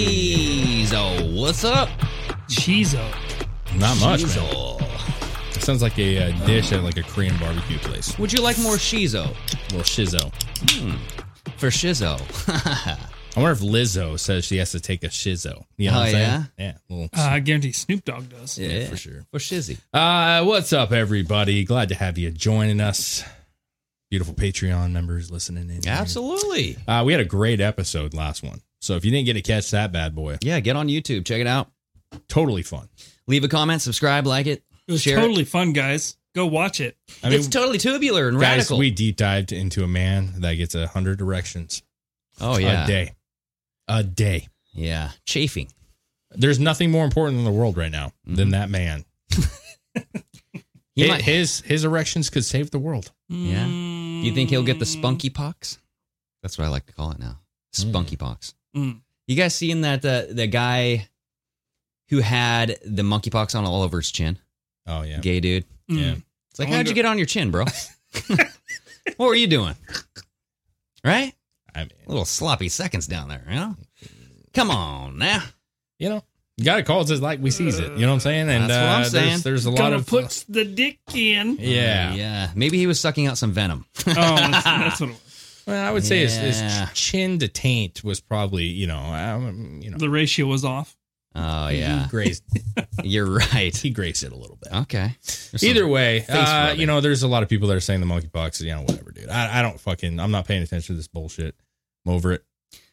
Cheezo, what's up? Cheezo. Not much, man. It sounds like a uh, dish at like a Korean barbecue place. Would you like more shizo? A little shizzo. For shizo. I wonder if Lizzo says she has to take a shizzo. You know Oh, what I'm saying? yeah? Yeah. a little- Uh, I guarantee Snoop Dogg does. yeah, for sure. For shizzy. Uh, what's up, everybody? Glad to have you joining us. Beautiful Patreon members listening in. Absolutely. Uh, we had a great episode last one. So if you didn't get to catch that bad boy, Yeah, get on YouTube. Check it out. totally fun. Leave a comment, subscribe, like it. It was share totally fun, guys. Go watch it. I mean, it's totally tubular and guys, radical. we deep dived into a man that gets a hundred erections oh, yeah. a day. A day. Yeah. Chafing. There's nothing more important in the world right now than Mhm. that man. He Hi- might- his his erections could save the world. Yeah. Do you think he'll get the spunky pox? That's what I like to call it now. Spunky pox. Mm. You guys seen that uh, the guy who had the monkeypox on all over his chin? Oh yeah. Gay dude. Mm. Yeah. It's like, I how'd you get on your chin, bro? what were you doing? Right? I mean, little sloppy seconds down there, you know? Come on now. you know, you gotta call it like we sees it. You know what I'm saying? And That's what I'm uh, saying. There's, there's a lot Gonna of put the dick in. yeah. Yeah. Maybe he was sucking out some venom. Oh, that's, that's what it was. Well, I would say his, his chin to taint was probably you know um, you know The ratio was off. Oh, yeah. he grazed You're right. he grazed it a little bit. Okay. There's some- Either way, uh, rubbing. you know, there's a lot of people that are saying the monkeypox. You know, whatever, dude. I, I don't fucking. I'm not paying attention to this bullshit. I'm over it.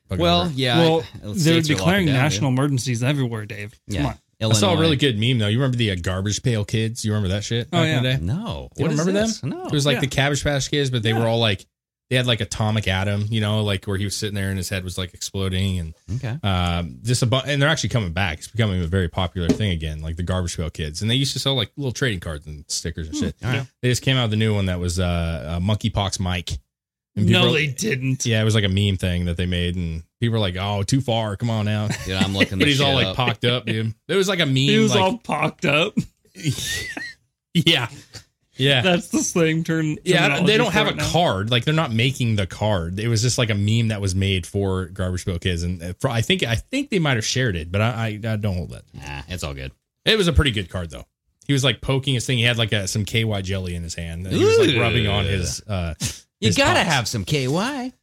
Fucking Well, over yeah. well, states are they're declaring down, national dude. emergencies everywhere, Dave. Yeah. Come on. I saw a really good meme though. You remember the uh, garbage pail kids? You remember that shit Oh, back in yeah. the day? No. You What don't remember this? them? No. It was like Yeah. the Cabbage Patch Kids, but they were all like they had like atomic atom, you know, like where he was sitting there and his head was like exploding and Okay. um just a bu- and they're actually coming back. It's becoming a very popular thing again, like the garbage pail kids. And they used to sell like little trading cards and stickers and shit. All right. They just came out with the new one that was uh, uh monkeypox Mike. And No, people- they didn't. Yeah, it was like a meme thing that they made, and people were like, "Oh, too far! Come on now." Yeah, I'm looking but he's all shit like up. pocked up, dude. It was like a meme. He was like, all pocked up. yeah, yeah, That's the slang term. yeah. They don't have it a now. card. Like they're not making the card. It was just like a meme that was made for Garbage Pail Kids, and uh, for, I think I think they might have shared it, but I, I, I don't hold that. Nah, it's all good. It was a pretty good card though. He was like poking his thing. He had like a, some KY jelly in his hand. And he was like rubbing on his. Uh, You his gotta pops. have some KY.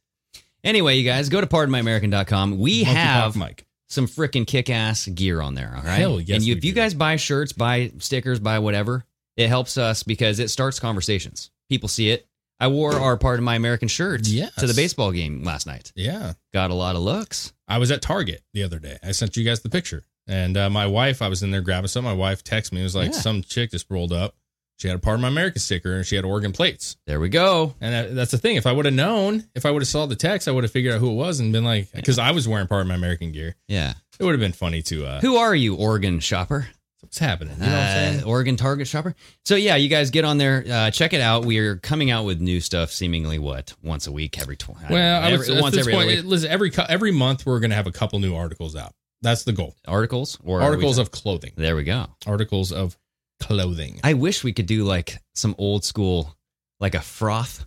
Anyway, you guys, go to pardonmyamerican.com. We Monkeypox have Mike. some freaking kick ass gear on there. All right. Hell yes, And you, if you guys buy shirts, buy stickers, buy whatever, it helps us because it starts conversations. People see it. I wore our Pardon My American shirt Yes. to the baseball game last night. Yeah. Got a lot of looks. I was at Target the other day. I sent you guys the picture. And uh, my wife, I was in there grabbing some. My wife texted me. It was like Yeah. some chick just rolled up. She had a Pardon My American sticker and she had Oregon plates. There we go. And that, that's the thing. If I would have known, if I would have saw the text, I would have figured out who it was and been like, because I was wearing Pardon My American gear. Yeah. It would have been funny to. Uh, Who are you, Oregon shopper? What's happening? You know what I'm Uh, saying? Oregon Target shopper. So yeah, you guys get on there, uh, check it out. We are coming out with new stuff, seemingly what once a week, every tw- I don't Well, know, would, every, at once this every point, week. listen, every every month we're going to have a couple new articles out. That's the goal. articles or Articles of clothing. There we go. Articles of clothing. I wish we could do like some old school, like a froth.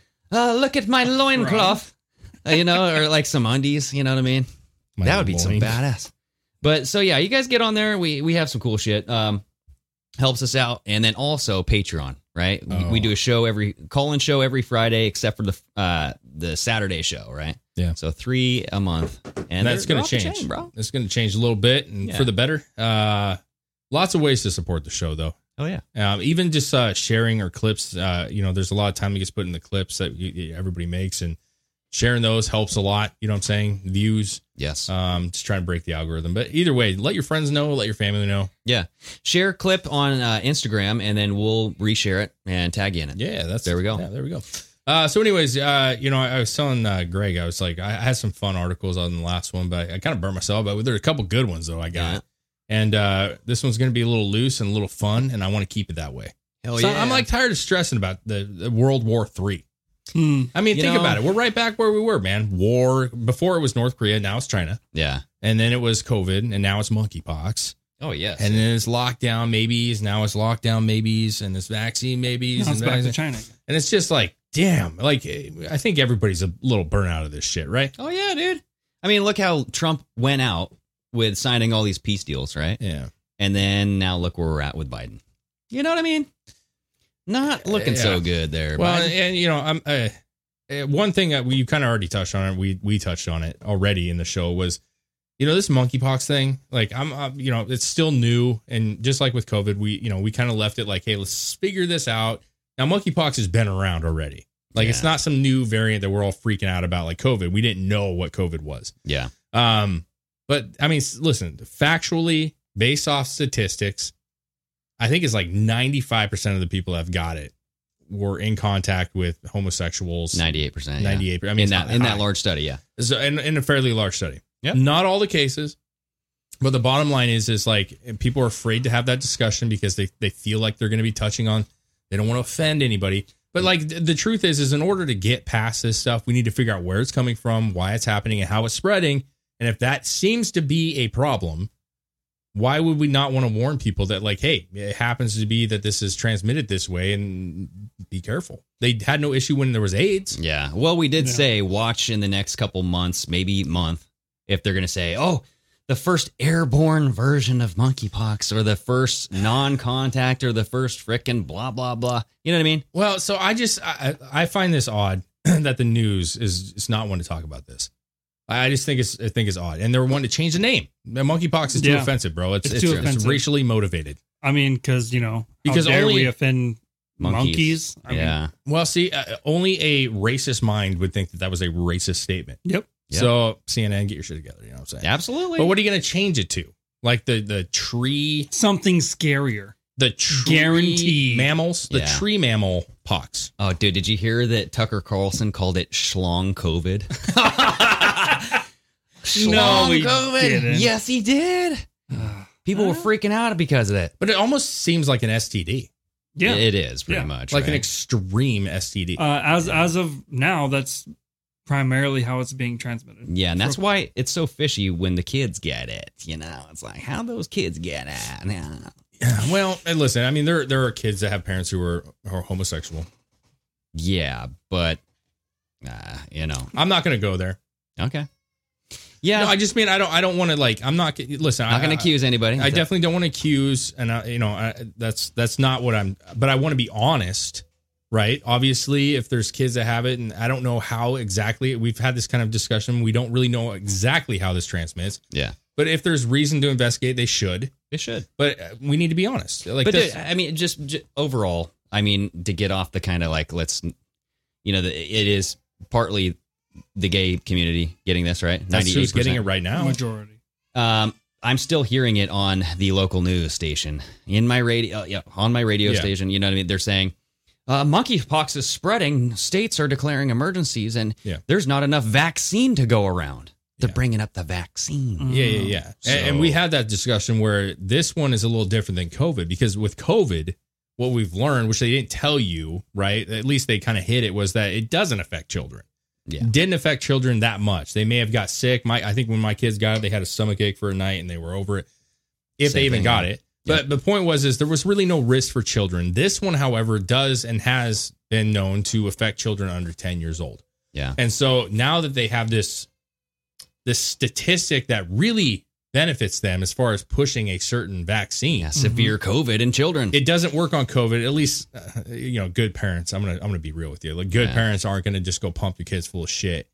uh, look at my loincloth. Uh, you know, or like some undies. You know what I mean? My that would be some badass. But so yeah, you guys get on there. We we have some cool shit. Um, helps us out, and then also Patreon. Right, we, we Oh. do a show every call in show every Friday, except for the uh the Saturday show. Right. Yeah. So three a month, and, and that's going to change, chain, bro. It's going to change a little bit and Yeah. for the better. Uh, lots of ways to support the show, though. Oh yeah. Um, even just uh, sharing our clips. Uh, you know, there's a lot of time that gets put in the clips that you, everybody makes, and sharing those helps a lot. You know what I'm saying? Views. Yes. Um, just trying to break the algorithm. But either way, let your friends know, let your family know. Yeah. Share a clip on uh, Instagram, and then we'll reshare it and tag you in it. Yeah, that's There we go. Yeah, there we go. Uh, so, anyways, uh, you know, I, I was telling uh, Greg, I was like, I had some fun articles on the last one, but I, I kind of burnt myself. But there are a couple good ones though I got, Yeah. and uh, this one's going to be a little loose and a little fun, and I want to keep it that way. Hell So yeah. I'm like tired of stressing about the, the World War Three. Hmm. I mean, You think know- about it. We're right back where we were, man. War before it was North Korea, now it's China, yeah. and then it was COVID, and now it's monkeypox. Oh yes. And then it's lockdown maybes. Now it's lockdown maybes, and it's vaccine maybes. Now it's and back to China. and it's just like, damn, like I think everybody's a little burnout of this shit, right? oh yeah, dude. I mean, look how Trump went out with signing all these peace deals, right? Yeah. And then now look where we're at with Biden. You know what I mean? Not looking Yeah. so good there. Well, Biden. and you know, I'm uh, one thing that we you kind of already touched on it. We we touched on it already in the show was, you know, this monkeypox thing. Like I'm, I'm you know, it's still new, and just like with COVID, we you know we kind of left it like, hey, let's figure this out. Now, monkeypox has been around already. Like it's not some new variant that we're all freaking out about, like COVID. We didn't know what COVID was. yeah. Um, but I mean, listen, factually, based off statistics, I think it's like 95% of the people that have got it were in contact with homosexuals. Ninety-eight percent. 98. I mean, in that in high. that large study, yeah. So, in, in a fairly large study. Yeah. Not all the cases, but the bottom line is, is like people are afraid to have that discussion because they, they feel like they're going to be touching on, they don't want to offend anybody. But like th- the truth is, is in order to get past this stuff, we need to figure out where it's coming from, why it's happening, and how it's spreading. And if that seems to be a problem, why would we not want to warn people that like, hey, it happens to be that this is transmitted this way, and be careful. They had no issue when there was AIDS. Yeah. Well, we did Yeah. say watch in the next couple months, maybe month, if they're going to say, oh, the first airborne version of monkeypox or the first non-contact or the first frickin' blah blah blah. You know what I mean? Well, so I just I, I find this odd that the news is is not one to talk about this. I just think it's I think it's odd, and they're wanting to change the name. Monkeypox is too Yeah. offensive, bro. It's It's it's, too it's offensive. racially motivated. I mean, because you know, Because because how dare only- we offend monkeys? I mean, yeah. Well, see, uh, only a racist mind would think that that was a racist statement. Yep. Yep. So CNN, get your shit together. You know what I'm saying? Absolutely. But what are you going to change it to? Like the the tree, Something scarier. the tree Guaranteed. mammals, the Yeah. tree mammal pox. oh, dude, did you hear that Tucker Carlson called it schlong COVID? No, he COVID. didn't. Yes, he did. People were freaking out because of that. But it almost seems like an STD, Yeah. It is pretty Yeah. much like an right? extreme STD. uh, as as of now, that's primarily how it's being transmitted. Yeah, and that's why it's so fishy when the kids get it. You know, it's like how those kids get it. Yeah. Well, and listen, I mean, there there are kids that have parents who are, are homosexual. Yeah, but uh, you know, I'm not going to go there. okay. Yeah, No, I just mean I don't I don't want to like I'm not listen. I'm not I, going to accuse anybody. I, I definitely don't want to accuse, and I, you know I, that's that's not what I'm. But I want to be honest, right? Obviously, if there's kids that have it, and I don't know how exactly we've had this kind of discussion. We don't really know exactly how this transmits. Yeah, But if there's reason to investigate, they should. they should. But uh, we need to be honest. Like but this, dude, I mean, just, j overall, I mean, to get off the kind of like let's, you know, the, it is partly the gay community getting this right. that's who's getting it right now. Majority. Um, I'm still hearing it on the local news station in my radio. Yeah, on my radio Yeah. station. You know what I mean? They're saying uh, monkeypox is spreading. States are declaring emergencies, and Yeah. there's not enough vaccine to go around. They're bringing up the vaccine. Yeah, yeah, yeah. And, and we had that discussion where this one is a little different than COVID because with COVID, what we've learned, which they didn't tell you, right? At least they kind of hit it, was that it doesn't affect children. Yeah. Didn't affect children that much. They may have got sick. My I think when my kids got it, they had a stomach ache for a night and they were over it. If Same they even thing, got it. But the point was is there was really no risk for children. This one, however, does and has been known to affect children under 10 years old. Yeah. And so now that they have this this statistic that really benefits them as far as pushing a certain vaccine. Yeah, severe COVID in children. It doesn't work on COVID. At least, uh, you know, good parents. I'm gonna I'm gonna be real with you. Like good Yeah. parents aren't gonna just go pump your kids full of shit.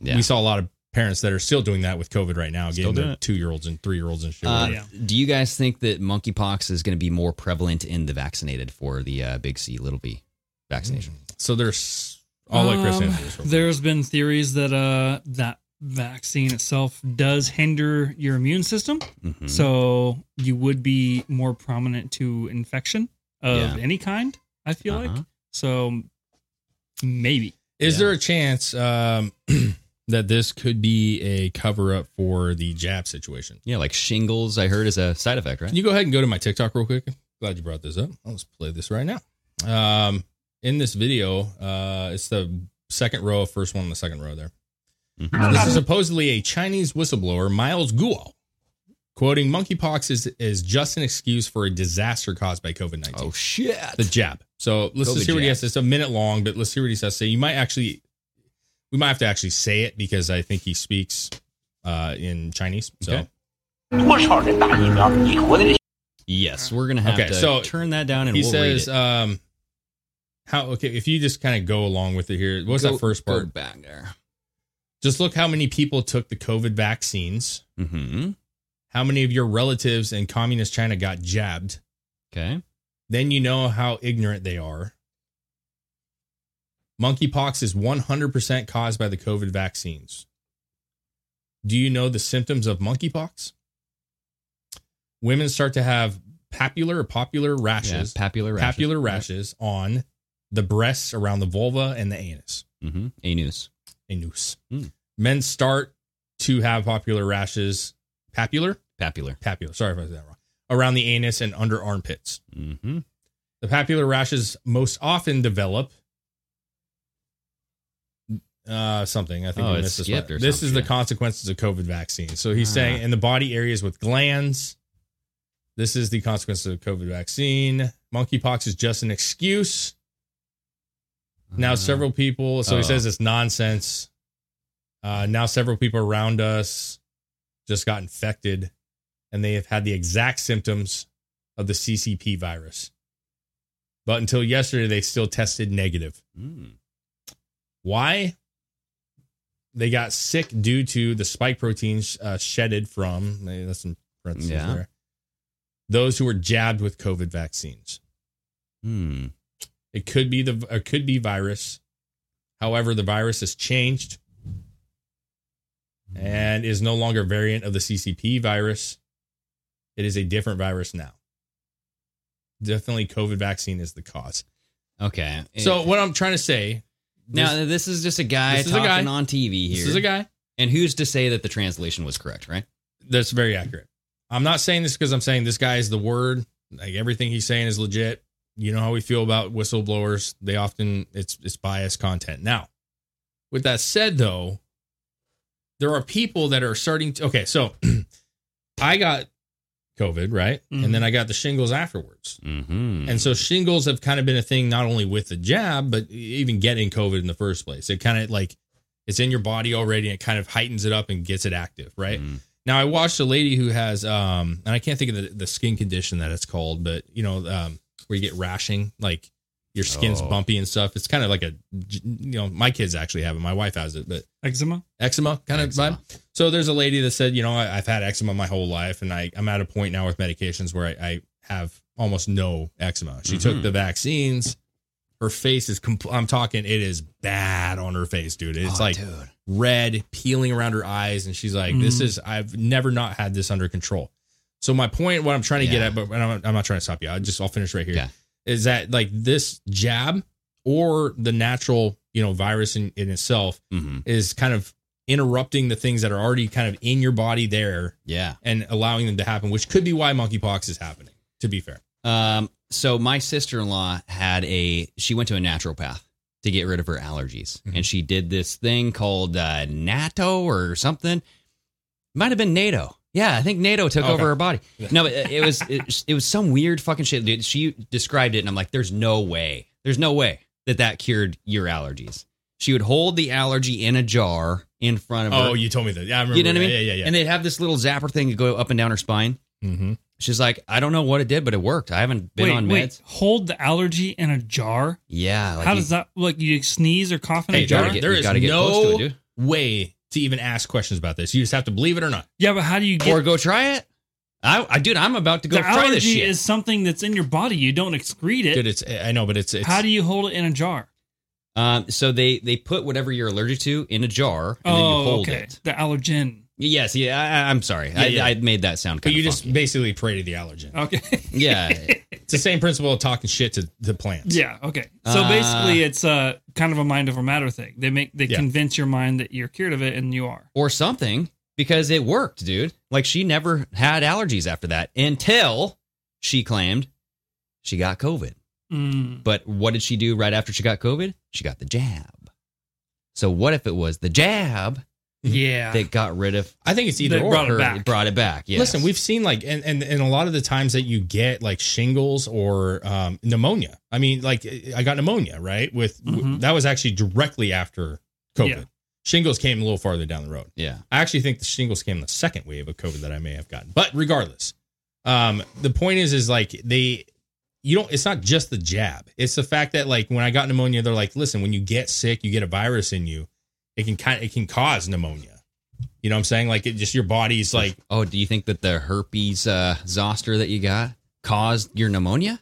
Yeah. We saw a lot of parents that are still doing that with COVID right now, Still getting their two year olds and three year olds and shit. Uh, Yeah. Do you guys think that monkeypox is going to be more prevalent in the vaccinated for the uh, big C, little b vaccination? so there's. I'll let Chris Um, answer this. There's been theories that uh that vaccine itself does hinder your immune system, Mhm. so you would be more prominent to infection of Yeah. any kind. I feel Uh-huh. like so maybe. Is Yeah. there a chance um, that this could be a cover up for the jab situation? Yeah, like shingles, I heard, is a side effect, right? Can you go ahead and go to my TikTok real quick? Glad you brought this up. Let's play this right now. Um, in this video, uh, it's the second row, first one on the second row there. Mhm. This is supposedly a Chinese whistleblower, Miles Guo, quoting monkeypox is, is just an excuse for a disaster caused by COVID 19. Oh, shit. the jab. So let's COVID just hear what he jab. has. It's a minute long, but let's hear what he says. to say. You might actually, we might have to actually say it because I think he speaks uh, in Chinese. So Okay. Yes, we're going to have Okay, to so turn that down and he we'll says, read it. um, how, okay, if you just kind of go along with it here, what's Go- that first go part? back there. Just look how many people took the COVID vaccines. Mm-hmm. How many of your relatives in communist China got jabbed? Okay. Then you know how ignorant they are. Monkeypox is 100% caused by the COVID vaccines. Do you know the symptoms of monkeypox? Women start to have papular or popular rashes, Yeah, papular rashes. papular rashes on the breasts around the vulva and the anus. Mm-hmm. Anus. Anus. Mm. Men start to have popular rashes, papular, Papular. papular. Sorry if I said that wrong. Around the anus and under armpits. Mm-hmm. The papular rashes most often develop uh, something. I think Oh, we missed this one. This is the consequences of COVID vaccine. So he's Ah. saying in the body areas with glands, this is the consequences of COVID vaccine. Monkeypox is just an excuse. Now, Uh, several people, so oh. he says it's nonsense. Uh, now, several people around us just got infected and they have had the exact symptoms of the CCP virus. But until yesterday, they still tested negative. Mm. Why? They got sick due to the spike proteins uh, shedded from, maybe that's in parentheses Yeah. there, those who were jabbed with COVID vaccines. Hmm. It could be the it could be virus. However, the virus has changed and is no longer a variant of the CCP virus. It is a different virus now. Definitely, COVID vaccine is the cause. Okay. So, what I'm trying to say now this, is just a guy this is a talking guy. on TV here. this is a guy And who's to say that the translation was correct, right? that's very accurate. I'm not saying this because I'm saying this guy is the word. Like everything he's saying is legit. You know how we feel about whistleblowers. They often it's it's biased content. Now, with that said though, there are people that are starting to okay, so I got COVID, right? Mhm. And then I got the shingles afterwards. Mm-hmm. And so shingles have kind of been a thing not only with the jab, but even getting COVID in the first place. It kind of like it's in your body already and it kind of heightens it up and gets it active, right? Mm-hmm. Now I watched a lady who has um and I can't think of the, the skin condition that it's called, but you know, um where you get rashing, like your skin's Oh. bumpy and stuff. It's kind of like a you know, my kids actually have it. My wife has it, but Eczema. eczema kind of vibe. So there's a lady that said, you know, I, I've had eczema my whole life, and I, I'm at a point now with medications where I, I have almost no eczema. She took Mhm. the vaccines. Her face is, compl- I'm talking, it is bad on her face, dude. It's Oh, like dude. red, peeling around her eyes, and she's like, "This Mhm. is, I've never not had this under control." So my point, what I'm trying to get at, but I'm, I'm not trying to stop you. I just, I'll finish right here. Is that like this jab or the natural, you know, virus in, in itself Mm-hmm. is kind of interrupting the things that are already kind of in your body there Yeah. and allowing them to happen, which could be why monkeypox is happening. To be fair, Um, so my sister in law had a she went to a naturopath to get rid of her allergies, Mm-hmm. and she did this thing called uh, NATO or something. Might have been NATO. Yeah, I think NATO took Okay. over her body. No, it, it was it, it was some weird fucking shit. Dude, she described it, and I'm like, "There's no way. There's no way that that cured your allergies." She would hold the allergy in a jar in front of her. oh, you told me that. Yeah, I remember. You know what I mean? Yeah, yeah, yeah. And they'd have this little zapper thing to go up and down her spine. mm-hmm. She's like, I don't know what it did, but it worked. I haven't been wait, on meds. wait. Hold the allergy in a jar. Yeah. Like How you- does that like? You sneeze or cough in Hey, a jar? gotta get- there you is gotta get close to no it, dude. way to even ask questions about this. You just have to believe it or not. yeah, but how do you get or go try it? I, I dude, I'm about to go the try this allergy shit. is something that's in your body. You don't excrete it. Dude, it's I know, but it's, it's how do you hold it in a jar? um, so they they put whatever you're allergic to in a jar and then you oh, hold okay. it. The allergen. Yes, yeah. I, I'm sorry, Yeah, I, yeah. I made that sound but you of just funky. basically pray to the allergen. Okay. yeah. It's the same principle of talking shit to the plants. yeah. Okay. So Uh, basically, it's uh, kind of a mind over matter thing. They make they Yeah. convince your mind that you're cured of it, and you are. or something because it worked, dude. Like she never had allergies after that until she claimed she got COVID. Mm. But what did she do right after she got COVID? She got the jab. So what if it was the jab Yeah. that got rid of I think it's either or. brought it back. Brought it back. Yes. Listen, we've seen like and, and and a lot of the times that you get like shingles or um, pneumonia. I mean, like I got pneumonia, right? With w- Mhm. that was actually directly after COVID. Yeah. Shingles came a little farther down the road. yeah. I actually think the shingles came in the second wave of COVID that I may have gotten. But regardless, um, the point is, is like they, you don't. It's not just the jab. It's the fact that like when I got pneumonia, they're like, listen, when you get sick, you get a virus in you. It can kind, of, it can cause pneumonia. You know what I'm saying? Like it just your body's like, Oh, do you think that the herpes uh, zoster that you got caused your pneumonia?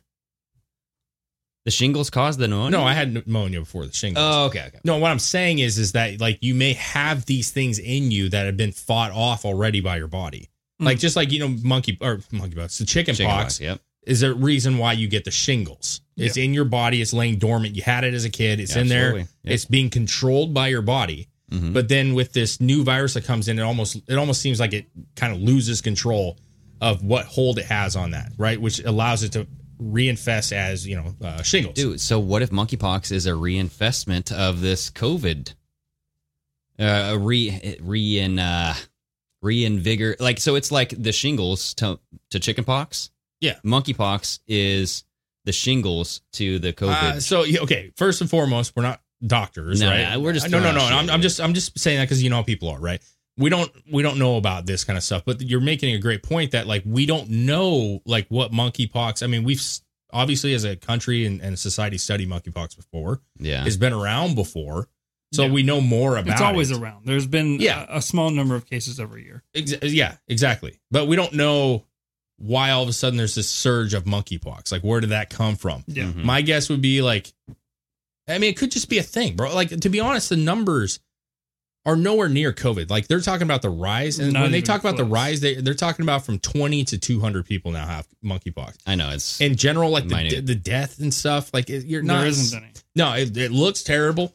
The shingles caused the pneumonia? no, I had pneumonia before the shingles. Oh, okay, okay. No, what I'm saying is, is that like you may have these things in you that have been fought off already by your body. Mm. Like just like you know, monkey or monkey pox, the chicken, Chicken pox pox, yep. is a reason why you get the shingles. It's in your body. It's laying dormant. You had it as a kid. It's in there. Yep. It's being controlled by your body. Mhm. But then with this new virus that comes in, it almost it almost seems like it kind of loses control of what hold it has on that, right? Which allows it to reinfest as you know uh, shingles. Dude, so what if monkeypox is a reinvestment of this COVID? Uh, a re rein uh, reinvigor like so it's like the shingles to to chickenpox. Yeah. monkeypox is the shingles to the COVID. Uh, so okay, first and foremost, we're not doctors, No, right? no, we're just no, no, throwing no. I'm. I'm just I'm just saying that because you know how people are, right? We don't we don't know about this kind of stuff, but you're making a great point that like we don't know like what monkeypox. I mean, we've obviously as a country and, and society studied monkeypox before. yeah, It's been around before, so Yeah. we know more about. It's always it. around. There's been Yeah. a, a small number of cases every year. Ex- yeah, exactly. But we don't know why all of a sudden there's this surge of monkeypox. Like, where did that come from? Yeah. Mhm. My guess would be like, I mean, it could just be a thing, bro. Like, to be honest, the numbers are nowhere near COVID. Like, they're talking about the rise. And Not when they even talk about the rise, they, they're talking about from 20 to 200 people now have monkeypox. I know it's In general, like the, the death and stuff, like, it, you're not. there isn't any. No, it, it looks terrible.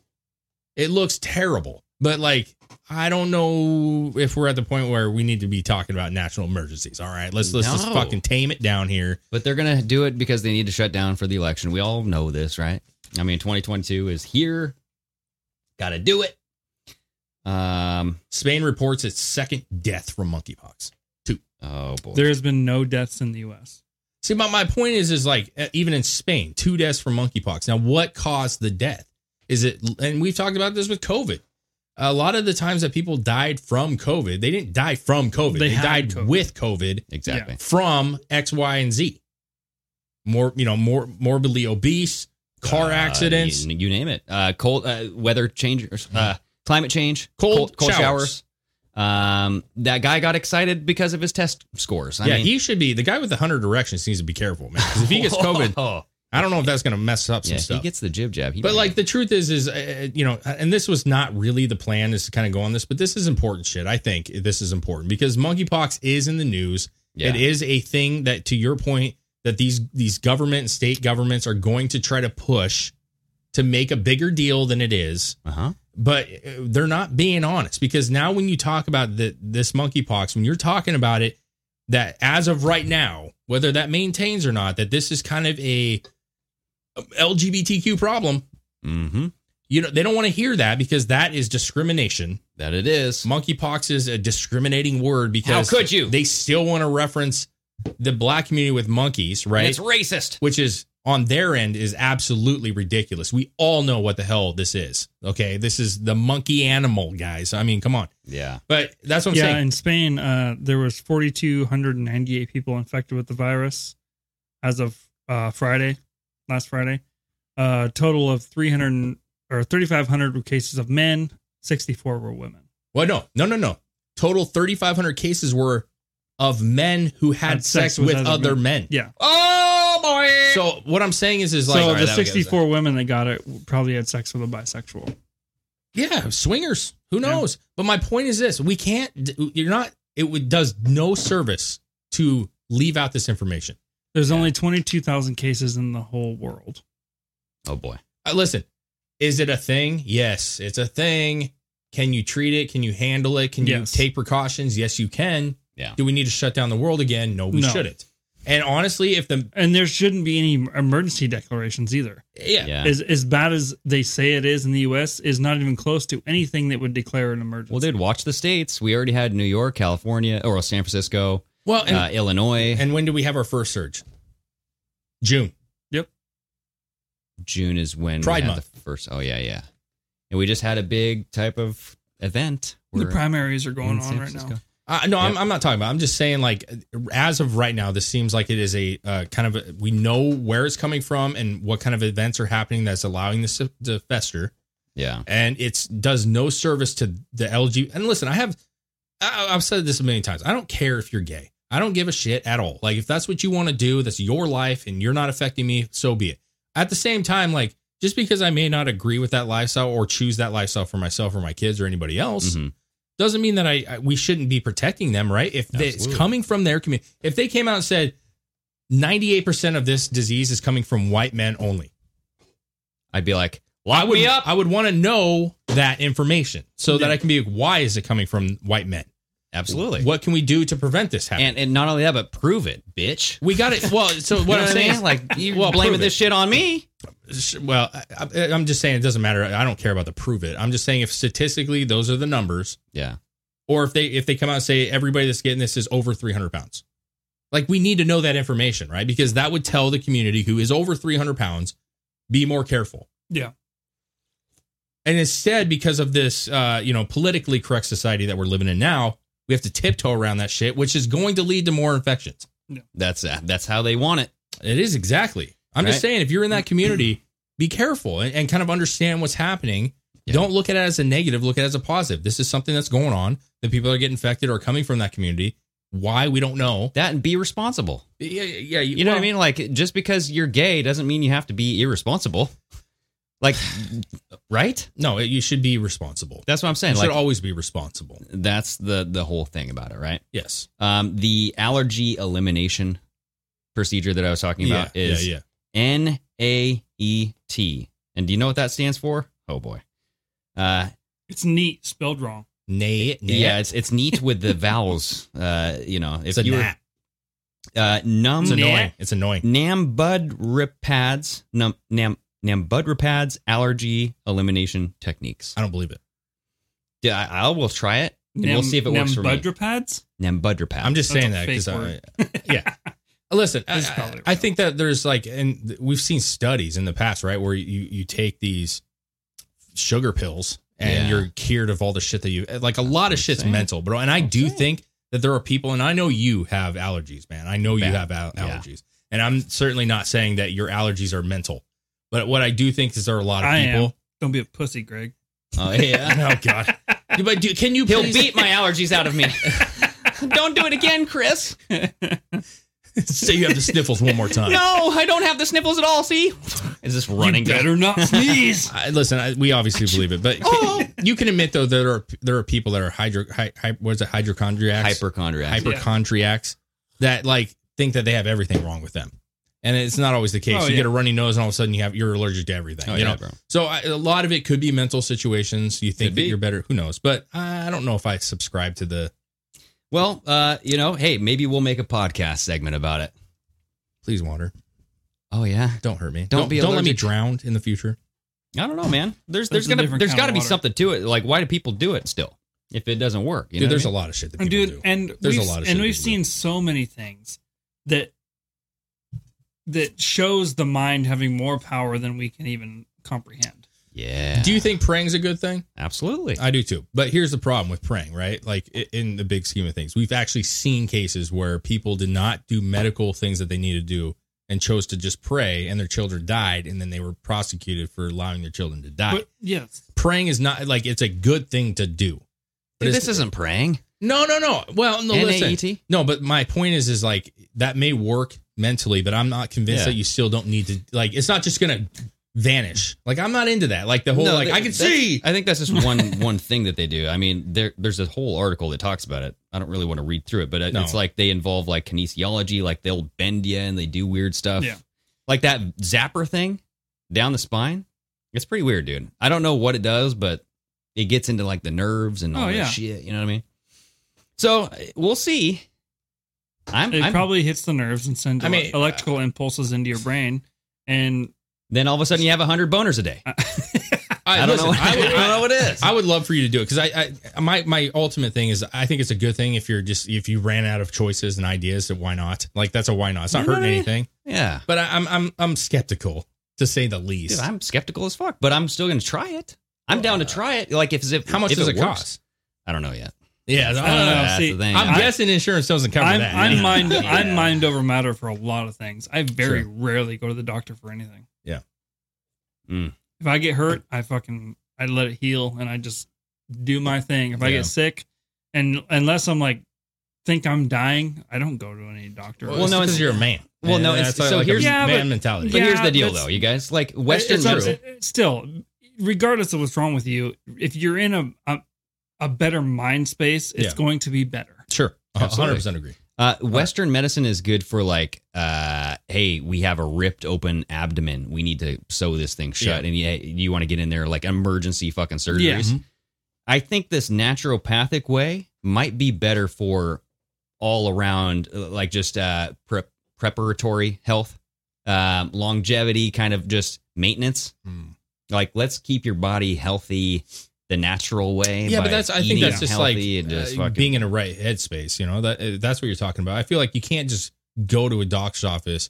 It looks terrible. But like, I don't know if we're at the point where we need to be talking about national emergencies. All right, let's let's just No. fucking tame it down here. but they're gonna do it because they need to shut down for the election. We all know this, right? I mean, 2022 is here. Got to do it. Um. Spain reports its second death from monkeypox. Oh boy. There has been no deaths in the U.S. See, my, my point is, is like uh, even in Spain, two deaths from monkeypox. Now, what caused the death? Is it? And we've talked about this with COVID. A lot of the times that people died from COVID, they didn't die from COVID. They They, died COVID. with COVID exactly. from X, Y, and Z. More, you know, more morbidly obese, car Uh, accidents. you, you name it. Uh, cold uh, weather change, uh, climate change, Cold cold, showers. showers. Um, that guy got excited because of his test scores. I yeah, mean, he should be the guy with the hundred directions needs to be careful, man. Because if he gets COVID, Oh, I don't know if that's going to mess up some yeah, stuff. he gets the jib jab. He But like the truth is, is uh, you know, and this was not really the plan is to kind of go on this, but this is important shit. I think this is important because monkeypox is in the news. Yeah. It is a thing that, to your point, that these these government and state governments are going to try to push to make a bigger deal than it is. Uh huh. But uh, they're not being honest because now when you talk about the, this monkeypox, when you're talking about it, that as of right now, whether that maintains or not, that this is kind of a LGBTQ problem. Mm-hmm. You know, they don't want to hear that because that is discrimination. That it is. Monkeypox is a discriminating word because How could you? They still want to reference the black community with monkeys, right? And it's racist. Which is on their end is absolutely ridiculous. We all know what the hell this is. Okay, this is the monkey animal, guys. I mean, come on. Yeah. But that's what I'm yeah, saying. in Spain, uh, there was 4,298 people infected with the virus as of uh, Friday, last Friday. Uh, total of 300 or 3,500 cases of men, 64 were women. Well, no, no, no, no. Total 3,500 cases were of men who had, Had sex, with, other men. Yeah. Oh boy. So what I'm saying is, is like so all right, the 64 women that got it probably had sex with a bisexual. Yeah, swingers. Who knows? But my point is this: we can't. You're not. It does no service to leave out this information. There's only 22,000 cases in the whole world. Oh boy. Uh, listen, is it a thing? Yes, it's a thing. Can you treat it? Can you handle it? Can Yes. you take precautions? Yes, you can. Yeah. Do we need to shut down the world again? No, we No. shouldn't. And honestly, if the And there shouldn't be any emergency declarations either. yeah, Yeah. As, as bad as they say it is in the U.S., is not even close to anything that would declare an emergency. Well, dude, watch the states. We already had New York, California, or San Francisco, well, and, uh, Illinois. and when do we have our first surge? June. Yep. June is when Pride we had Month. the first. Oh yeah, yeah. And we just had a big type of event. the primaries are going on right Francisco. now. Uh, no, I'm, I'm not talking about. I'm just saying, like, as of right now, this seems like it is a uh, kind of. A, we know where it's coming from and what kind of events are happening that's allowing this to, to fester, Yeah. and it's does no service to the LG. And listen, I have, I, I've said this a million times. I don't care if you're gay. I don't give a shit at all. Like, if that's what you want to do, that's your life, and you're not affecting me. So be it. At the same time, like, just because I may not agree with that lifestyle or choose that lifestyle for myself or my kids or anybody else Mhm. doesn't mean that I, I we shouldn't be protecting them, right? If they, it's coming from their community, if they came out and said ninety eight percent of this disease is coming from white men only, I'd be like, I lock would. I would want to know that information so that I can be like, why is it coming from white men? Absolutely. What can we do to prevent this happening? And and not only that, but prove it, bitch. we got it. Well, so You what know I'm I saying is like you well, blaming this shit on me. Well, I, I- I'm just saying it doesn't matter. I don't care about the prove it. I'm just saying if statistically those are the numbers, Yeah. or if they if they come out and say everybody that's getting this is over 300 pounds like we need to know that information right because that would tell the community who is over 300 pounds be more careful Yeah. and instead because of this uh you know politically correct society that we're living in now we have to tiptoe around that shit which is going to lead to more infections That's uh, that's how they want it. it is exactly i'm just saying if you're in that community be careful and, and kind of understand what's happening Yeah. don't look at it as a negative look at it as a positive this is something that's going on that people are getting infected or coming from that community why we don't know That and be responsible. Yeah, yeah. You know what I mean? Like just because you're gay doesn't mean you have to be irresponsible. Like, right? No, you should be responsible. That's what I'm You saying. should always be responsible. that's the the whole thing about it, right? Yes. Um, the allergy elimination procedure that I was talking about yeah, is yeah, N A E T. And do you know what that stands for? Oh boy. Uh, It's neat, spelled wrong. Nay, nay. yeah, it's it's neat with the vowels. Uh, you know, if it's a you gnat. were uh, num It's annoying. It's annoying. Nambudripads, num, nam, Nambudripads allergy elimination techniques. I don't believe it. Yeah, I, I will try it, and we'll see if it works for me. Nambudripads? Nambudripads. I'm just That's saying a that because I, yeah. Listen, I, It's I think that there's like, and we've seen studies in the past, right, where you you take these sugar pills and Yeah. you're cured of all the shit that you like. A lot of shit's saying. mental, bro. And I do think that there are people, and I know you have allergies, man. I know you have al- Yeah. allergies, and I'm certainly not saying that your allergies are mental. But what I do think is there are a lot of I people. am. Don't be a pussy, Greg. Oh yeah. oh God! but do, can you? He'll please- beat my allergies out of me. Don't do it again, Chris. say you have the sniffles one more time. No, I don't have the sniffles at all. See, is this running? you better not sneeze. I, listen, I, we obviously believe it, but Oh. you can admit though there are there are people that are hydro hy, hy, what is it hypochondriacs Hypochondriacs. hypochondriacs that like think that they have everything wrong with them. And it's not always the case. Oh, you yeah. get a runny nose, and all of a sudden you have you're allergic to everything. Oh, you yeah, know, bro. so I, a lot of it could be mental situations. You think Could that be. you're better. Who knows? But I don't know if I subscribe to the. Well, uh, you know, hey, maybe we'll make a podcast segment about it. Please, water. Oh yeah. Don't hurt me. Don't be Don't let me drown in the future. I don't know, man. There's there's That's a gonna different there's kind got to be something to it. Like, why do people do it still if it doesn't work? You know Dude, there's what a I mean? lot of shit that people dude do. and There's a lot of shit and that we've people seen so many things that that shows the mind having more power than we can even comprehend Yeah. Do you think praying's a good thing? Absolutely. I do too. But here's the problem with praying, right? Like in the big scheme of things, we've actually seen cases where people did not do medical things that they needed to do and chose to just pray and their children died and then they were prosecuted for allowing their children to die. but yes praying is not like it's a good thing to do. But Dude, this isn't praying. No, no, no. Well, no, listen. NAET? No, but my point is, is like that may work mentally, but I'm not convinced Yeah. that you still don't need to. Like, it's not just gonna vanish. Like, I'm not into that. Like the whole, No, like that- I can that's- see. I think that's just one one thing that they do. I mean, there there's a whole article that talks about it. I don't really want to read through it, but it- No. it's like they involve like kinesiology, like they'll bend you and they do weird stuff. Yeah. Like that zapper thing down the spine. It's pretty weird, dude. I don't know what it does, but it gets into like the nerves and all Oh, that yeah. shit. You know what I mean? So uh, we'll see. I'm, it I'm probably hits the nerves and sends I mean, electrical impulses into your brain and then all of a sudden you have hundred boners a day. I don't listen, know. What, I, would- don't know what it is. I would love for you to do it because I, I, my, my ultimate thing is I think it's a good thing if you're just if you ran out of choices and ideas, that why not? Like that's a why not. It's not You know hurting I mean? anything. yeah. But I, I'm, I'm, I'm skeptical to say the least. Dude, I'm skeptical as fuck, but I'm still going to try it. I'm down to uh, try it. Like if, if How much if does it, works. cost? I don't know yet. Yeah, I don't know. That's See, the thing. I'm I- guessing insurance doesn't cover I'm, that. I'm Yeah. mind Yeah. I'm mind over matter for a lot of things. I very Sure. rarely go to the doctor for anything. Yeah. Mm. If I get hurt, I fucking I let it heal and I just do my thing. If I Yeah. get sick, and unless I'm like think I'm dying, I don't go to any doctor. Well, Well, no, no, because you're a man. Well, no, it's- so like here's- a Yeah, man but- mentality. But here's the deal, that's- though, you guys. Like Western, It's not- it- still, regardless of what's wrong with you, if you're in a a, a better mind space, it's Yeah. going to be better. Sure, Absolutely. hundred percent agree. uh, Western medicine is good for like, uh, hey, we have a ripped open abdomen. We need to sew this thing shut, Yeah. and you, you want to get in there like emergency fucking surgeries. Yeah. Mhm. I think this naturopathic way might be better for all around, uh, like just uh, prep preparatory health, um, longevity, kind of just maintenance. Hmm. Like, let's keep your body healthy the natural way. Yeah, but that's I think that's just like just uh, being in a right headspace. You know that uh, that's what you're talking about. I feel like you can't just go to a doctor's office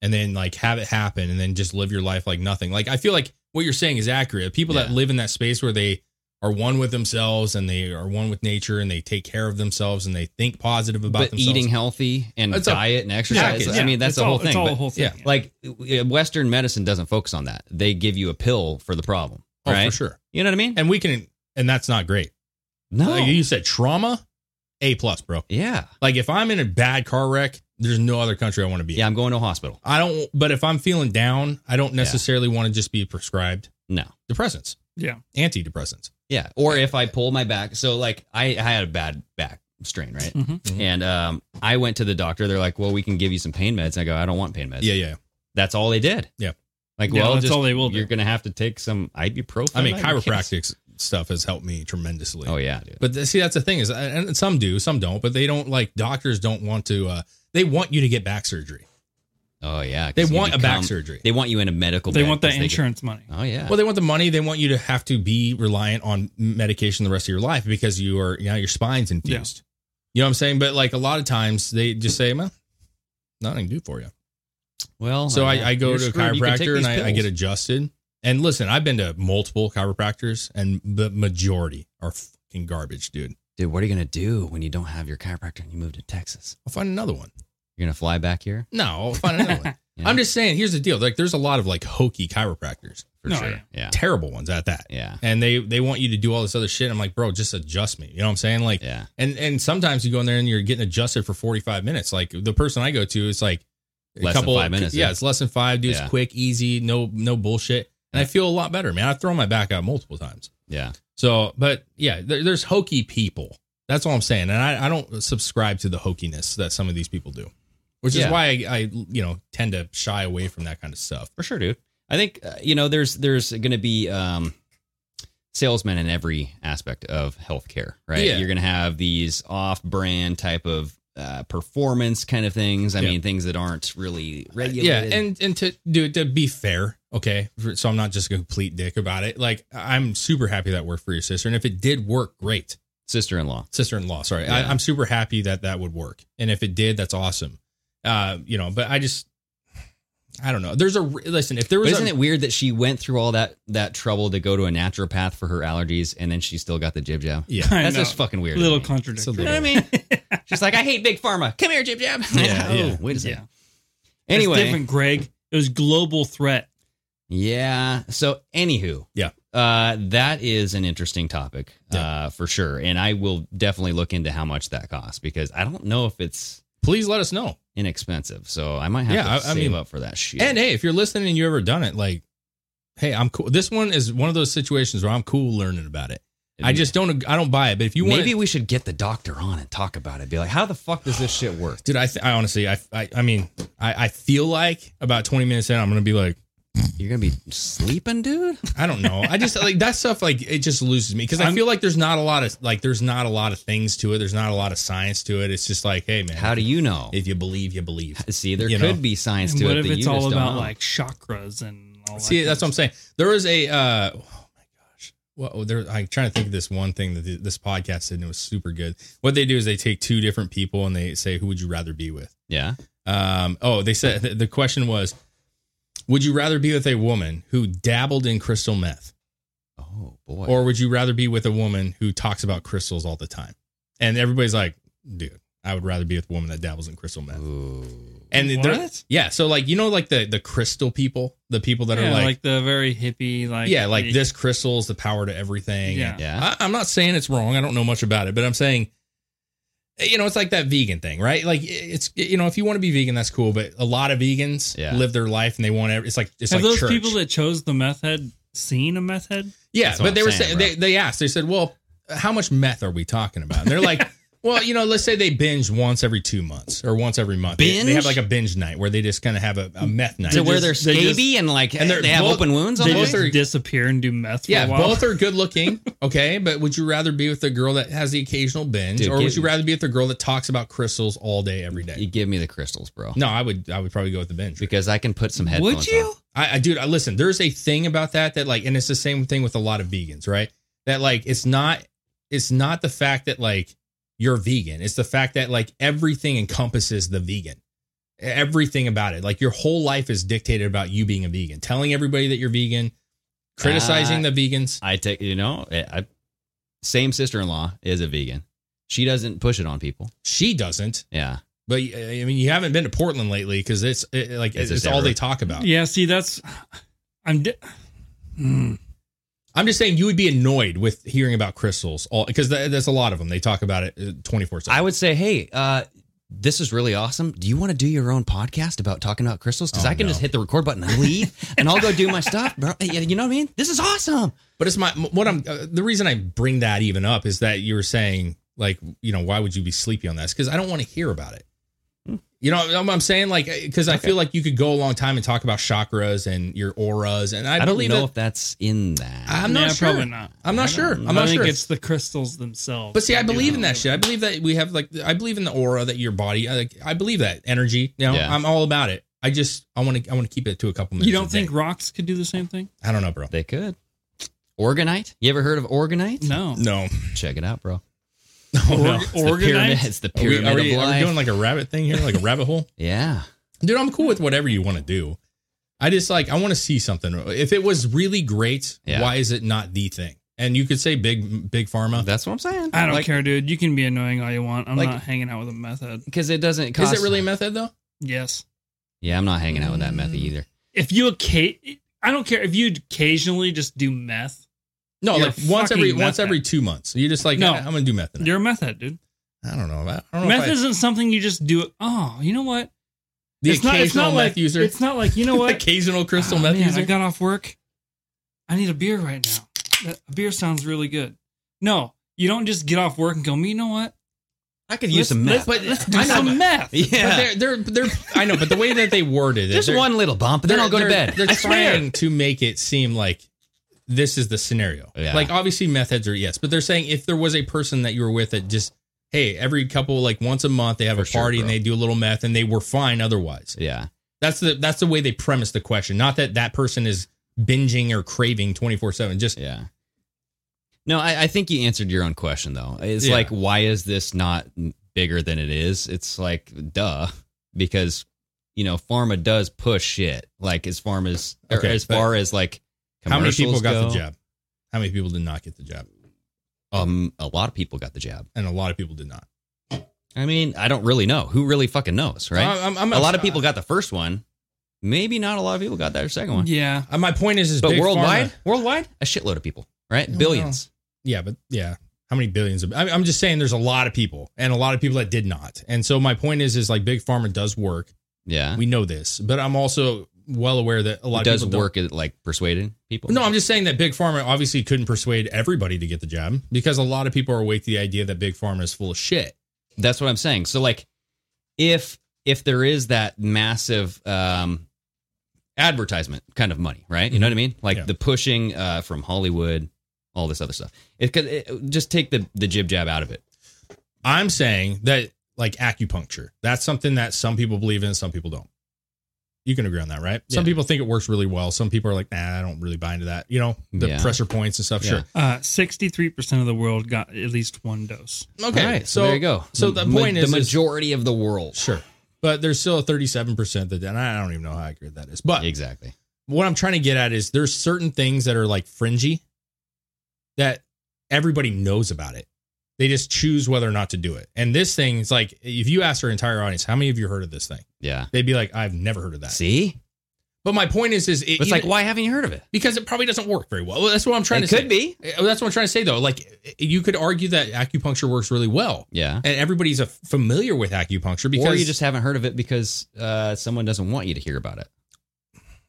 and then like have it happen and then just live your life like nothing. Like I feel like what you're saying is accurate. People that live in that space where they are one with themselves and they are one with nature and they take care of themselves and they think positive about but themselves. eating healthy and It's a diet and exercise. package. I mean, that's it's the all, whole thing. It's all but- a whole thing. yeah, like uh, Western medicine doesn't focus on that. They give you a pill for the problem. Oh, right? for sure. You know what I mean? And we can, and that's not great. No. Like you said, trauma, a plus, bro. yeah. Like if I'm in a bad car wreck, there's no other country I want to be. in. Yeah, I'm going to a hospital. I don't, but if I'm feeling down, I don't necessarily want to just be prescribed No. depressants, yeah. antidepressants. Yeah. Or if I pull my back. So like I, I had a bad back strain, right? Mhm. Mhm. And um, I went to the doctor. They're like, well, we can give you some pain meds. I go, I don't want pain meds. Yeah, yeah. That's all they did. Yeah. Like, Yeah, well, that's just, all they will do. You're going to have to take some ibuprofen. I mean, guess. chiropractic stuff has helped me tremendously. Oh, yeah, dude. But th- see, that's the thing is, and some do, some don't, but they don't like doctors don't want to. uh They want you to get back surgery. oh, yeah, They you want a back surgery. They want you in a medical They bed want that 'cause they get- insurance money. oh, yeah. Well, they want the money. They want you to have to be reliant on medication the rest of your life because you are, you know, your spine's infused. You know what I'm saying? But like a lot of times they just say, man, nothing to do for you. Well, So I, I go to a screwed. You can take chiropractor and I, I get adjusted. And listen, I've been to multiple chiropractors, and the majority are fucking garbage, dude. Dude, what are you going to do when you don't have your chiropractor and you move to Texas? I'll find another one. You're going to fly back here? No, I'll find another one. Yeah. I'm just saying, here's the deal. Like, there's a lot of like hokey chiropractors, For No, sure. yeah. Yeah. terrible ones at that. Yeah. And they they want you to do all this other shit. I'm like, bro, just adjust me. You know what I'm saying? Like, Yeah. and and sometimes you go in there and you're getting adjusted for 45 minutes. Like the person I go to is like a Less than couple five minutes, Yeah, yeah. it's less than five. Do Yeah. it's quick, easy, no no bullshit. And I feel a lot better, man. I've thrown my back out multiple times. Yeah. So, but yeah, there, there's hokey people. That's all I'm saying. And I, I don't subscribe to the hokiness that some of these people do. which is why I, I you know tend to shy away from that kind of stuff. For sure, dude. I think uh, you know there's there's going to be um, salesmen in every aspect of healthcare, right? Yeah. You're going to have these off-brand type of uh, performance kind of things. I Yeah. mean, things that aren't really regulated. Yeah, and and to do to be fair, okay, for- so I'm not just a complete dick about it. Like I'm super happy that worked for your sister, and if it did work, great. sister-in-law. Sister-in-law, sorry, Yeah. I, I'm super happy that that would work, and if it did, that's awesome. Uh, you know, but I just, I don't know. There's a listen. If there was, But isn't a, it weird that she went through all that that trouble to go to a naturopath for her allergies, and then she still got the jib jab? Yeah, that's just fucking weird. A little to contradictory. You know what I mean? She's like, I hate big pharma. Come here, jib jab. Yeah, oh, yeah. wait a second. Yeah. Anyway, It's different, Greg. It was global threat. Yeah. So, anywho, Yeah. uh, that is an interesting topic, uh, for sure, and I will definitely look into how much that costs because I don't know if it's please let us know. inexpensive. So I might have Yeah, to I- I save mean- up for that shit. And hey, if you're listening and you ever done it, like, hey, I'm cool. This one is one of those situations where I'm cool learning about it. I just don't. I don't buy it. But if you want, maybe we should get the doctor on and talk about it. Be like, how the fuck does this shit work? dude, I, th- I honestly, I, I, I mean, I, I feel like about 20 minutes in, I'm gonna be like, You're gonna be sleeping, dude. I don't know. I just like that stuff. Like it just loses me because I feel like there's not a lot of like there's not a lot of things to it. There's not a lot of science to it. It's just like, hey man, How do you know? if you believe, you believe. See, there you could know? be science And to what it if that it's you all just don't about know. like chakras and all? See, kind that's what I'm saying. There was a uh my gosh. Well, there I'm trying to think of this one thing that this podcast did and it was super good. What they do is they take two different people and they say who would you rather be with? yeah. Um oh, they said the, the question was would you rather be with a woman who dabbled in crystal meth Oh boy. or would you rather be with a woman who talks about crystals all the time? And everybody's like, dude, I would rather be with a woman that dabbles in crystal meth. Ooh. And they're- What? yeah, so like you know like the the crystal people, the people that yeah, are like, like the very hippie, like yeah, like this crystal is the power to everything. Yeah. Yeah. I, I'm not saying it's wrong. I don't know much about it, but I'm saying, you know, it's like that vegan thing, right? Like it's, you know, if you want to be vegan, that's cool. But a lot of vegans Yeah. live their life and they want every, it's like, it's Have like those church. people that chose the meth head seen a meth head? yeah, That's but they I'm were saying, saying, they, they asked, they said, well, how much meth are we talking about? And they're like, well, you know, let's say they binge once every two months or once every month. They- They, have like a binge night where they just kind of have a, a meth night. to where they're just- they just- and like and they're they have both- open wounds on They both just are- disappear and do meth for Yeah, a while. both are good looking. Okay, but would you rather be with a girl that has the occasional binge, Dude, or would give- you rather be with a girl that talks about crystals all day, every You day? give me the crystals, bro. No, I would. I would probably go with the binge. Because I can put some headphones Would you? on. I, I dude, I listen. There's a thing about that that like, and it's the same thing with a lot of vegans, right? That like, it's not, it's not the fact that like you're vegan. It's the fact that like everything encompasses the vegan. Everything about it, like your whole life is dictated about you being a vegan, telling everybody that you're vegan, criticizing Uh, the vegans. I take you know, I, I same sister in law is a vegan. She doesn't push it on people. She doesn't. Yeah. But I mean, you haven't been to Portland lately because it's it, like Is it's, all they talk about. Yeah, see, that's I'm. Di- Hmm. I'm just saying you would be annoyed with hearing about crystals, all because there's a lot of them. They talk about it 24 7. I would say, hey, uh, this is really awesome. Do you want to do your own podcast about talking about crystals? Because Oh, I can no. just hit the record button and leave, and I'll go do my stuff, bro. You you know what I mean? This is awesome. But it's my what I'm uh, the reason I bring that even up is that you were saying like you know why would you be sleepy on this? Because I don't want to hear about it. You know what I'm saying? Like because I feel like you could go a long time and talk about chakras and your auras, and I, I, don't believe know that- if that's in that. I'm Yeah, not sure. probably not. I'm not sure. I'm I not think sure. it's the crystals themselves. But see, I that do believe in that shit. I believe that we have like I believe in the aura that your body. I, like, I believe that energy. You know, Yeah. I'm all about it. I just I want to I want to keep it to a couple minutes. You don't think day. rocks could do the same thing? I don't know, bro. They could. Orgonite? You ever heard of orgonite? No. No, Check it out, bro. Oh, no. Org- It's the pyramid. Orgonite? It's Are we, pyramid are, we, of are we life. doing like a rabbit thing here, like a rabbit hole? yeah. Dude, I'm cool with whatever you want to do. I just like I want to see something. If it was really great, Yeah. why is it not the thing? And you could say big big pharma. That's what I'm saying. I don't Like, care, dude. You can be annoying all you want. I'm Like- not hanging out with a meth head. Because it doesn't cost. is it really a method though? Yes. Yeah, I'm not hanging out with that method either. If you occa- I don't care if you occasionally just do meth. No, You're like once every fucking once every two months. You're just like No. Ah, I'm gonna do meth. tonight. You're a meth head, dude. I don't know. I don't know. Meth I- isn't something you just do. Oh, you know what? the it's not, it's occasional not meth like, user. It's not like you know what? occasional crystal Oh, meth man, user. I got off work. I need a beer right now. That- A beer sounds really good. No, you don't just get off work and go. Me, you know what? I could use some meth. But Let's do I know, some but- meth. Yeah. But they're, they're they're I know, but the way that they worded it, Just one little bump, and then I'll go to bed. They're I swear. trying to make it seem like this is the scenario. Yeah. Like obviously meth heads are yes, but they're saying if there was a person that you were with that just hey, every couple like once a month they have For a sure, party and they do a little meth and they were fine otherwise. Yeah. That's the that's the way they premise the question. Not that that person is binging or craving 24/7. Just Yeah. No, I, I think you answered your own question though. It's Yeah. like, why is this not bigger than it is? It's like, duh, because you know, pharma does push shit. Like as far as Okay, as but far as like how many people got go, the jab? How many people did not get the jab? Um, a lot of people got the jab. And a lot of people did not. I mean, I don't really know. Who really fucking knows, right? I'm- I'm- a lot of people got the first one. Maybe not a lot of people got that second one. Yeah. Uh, my point is, is But big worldwide, pharma- worldwide, a shitload of people, right? Well, Billions. Yeah, but yeah, how many billions? Of, I- I'm just saying, there's a lot of people, and a lot of people that did not. And so my point is, is like big pharma does work. Yeah. We know this, but I'm also well aware that a lot It of does people work at like persuading people. No, I'm just saying that big pharma obviously couldn't persuade everybody to get the jab because a lot of people are awake to the idea that big pharma is full of shit. That's what I'm saying. So like if if there is that massive um advertisement kind of money, right? You know what I mean? Like Yeah. the pushing uh from Hollywood, all this other stuff. It could it, just take the the jib jab out of it. I'm saying that like acupuncture, that's something that some people believe in, some people don't. You can agree on that, right? Some people think it works really well. Some people are like, nah, I don't really buy into that. You know, the Yeah. pressure points and stuff. Yeah. Sure. Uh, 63% of the world got at least one dose. Okay. All right, so, there you go. So the Ma- point the is, is- majority of the world. sure. But there's still a 37% that, and I don't even know how accurate that is. But Exactly. what I'm trying to get at is there's certain things that are like fringy that everybody knows about it. They just choose whether or not to do it. And this thing is like, if you ask our entire audience, how many of you heard of this thing? Yeah. They'd be like, I've never heard of that. See? But my point is, is it, It's like why haven't you heard of it? because it probably doesn't work very well. Well, That's what I'm trying It to say. could be. Uh, That's what I'm trying to say though. Like you could argue that acupuncture works really well. Yeah. And everybody's a, familiar with acupuncture because or you just haven't heard of it because uh, someone doesn't want you to hear about it.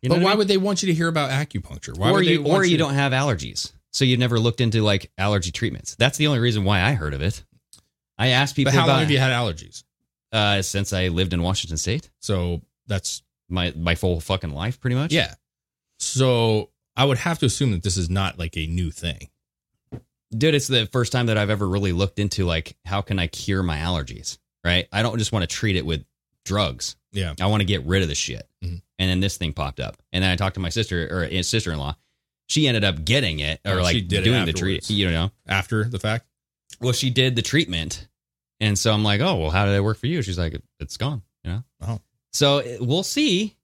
You know but what I why mean? would they want you to hear about acupuncture? Why or would they you want or you to- don't have allergies, so you've never looked into like allergy treatments. That's the only reason why I heard of it. I asked people But how about long have you had allergies? uh, since I lived in Washington State, So that's my my full fucking life, pretty much. yeah. So I would have to assume that this is not like a new thing. dude, it's the first time that I've ever really looked into like how can I cure my allergies. Right, I don't just want to treat it with drugs. Yeah. I want to get rid of the shit. Mhm. And then this thing popped up, and then I talked to my sister or sister in law. She ended up getting it or like doing the treatment. You know, After the fact, well, she did the treatment, and so I'm like, oh, well, how did it work for you? She's like, it's gone. You know. Oh. So we'll see.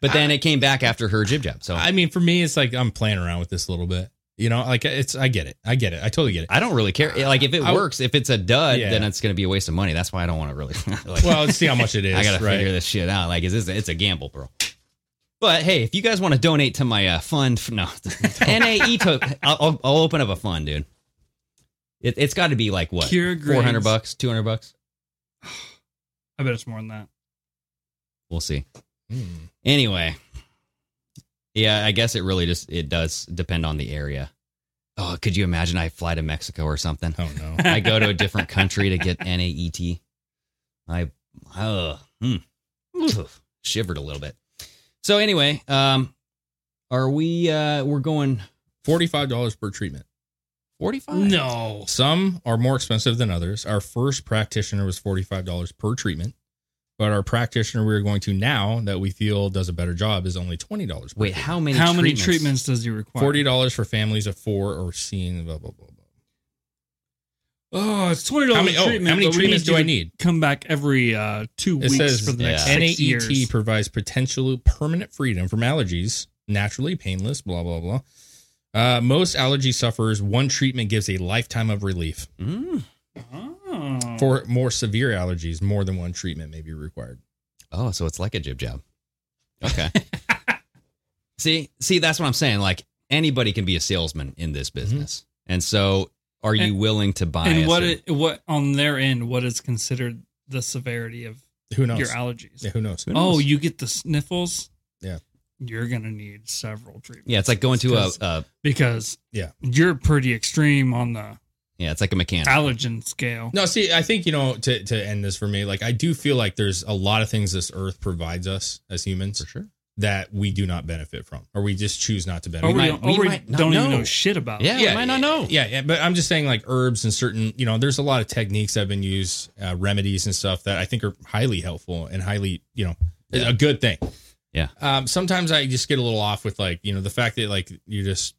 But then it came back after her jib jab. So I, I mean, for me, it's like I'm playing around with this a little bit. You know, like it's I get it, I get it, I totally get it. I don't really care. Like if it I- works, if it's a dud, Yeah. then it's going to be a waste of money. That's why I don't want to really. like, Well, let's see how much it is. I got to right? figure this shit out. Like, is this? It's a gamble, bro. But hey, if you guys want to donate to my uh, fund, no, NAE to, I'll, I'll, I'll open up a fund, dude. It, it's got to be like what, Cure four hundred grades. bucks, two hundred bucks. I bet it's more than that. We'll see. Hmm. Anyway, yeah, I guess it really just it does depend on the area. Oh, could you imagine I fly to Mexico or something? Oh no. I go to a different country to get NAET. I uh, hmm, shivered a little bit. So anyway, um, are we? Uh, we're going Forty-five dollars per treatment. forty five. No. Some are more expensive than others. Our first practitioner was forty-five dollars per treatment, but our practitioner we're going to now that we feel does a better job is only twenty dollars. Wait, how many? How many treatments? treatments does he require? Forty dollars for families of four or seeing blah blah blah. blah. Oh, it's twenty dollars How many- oh, how many treatments do I need? Come back every uh, two It weeks says for the next yeah. six NAET years. provides potential permanent freedom from allergies, naturally painless. Blah blah blah. Uh, most allergy sufferers, one treatment gives a lifetime of relief. Mm. Oh. For more severe allergies, more than one treatment may be required. Oh, so it's like a jib jab. Okay. see, see, that's what I'm saying. Like anybody can be a salesman in this business, and so are you And- willing to buy? and what cer- it, what on their end? What is considered the severity of Who knows? your allergies? Yeah, who knows? Who Oh, you get the sniffles. Yeah. You're gonna need several treatments. yeah, it's like going to a, Because- a because Yeah. you're pretty extreme on the Yeah, it's like a mechanic. Allergen scale. No, see, I think you know to to end this for me, like I do feel like there's a lot of things this Earth provides us as humans, For sure. That we do not benefit from, or we just choose not to Or benefit. we, might- we or we might not don't even know. know shit about. Yeah, we might not know. Yeah, yeah, but I'm just saying, like herbs and certain, you know, there's a lot of techniques that have been used, uh, remedies and stuff that I think are highly helpful and highly, you know, a good thing. Yeah. Um, sometimes I just get a little off with like, you know, the fact that like you just,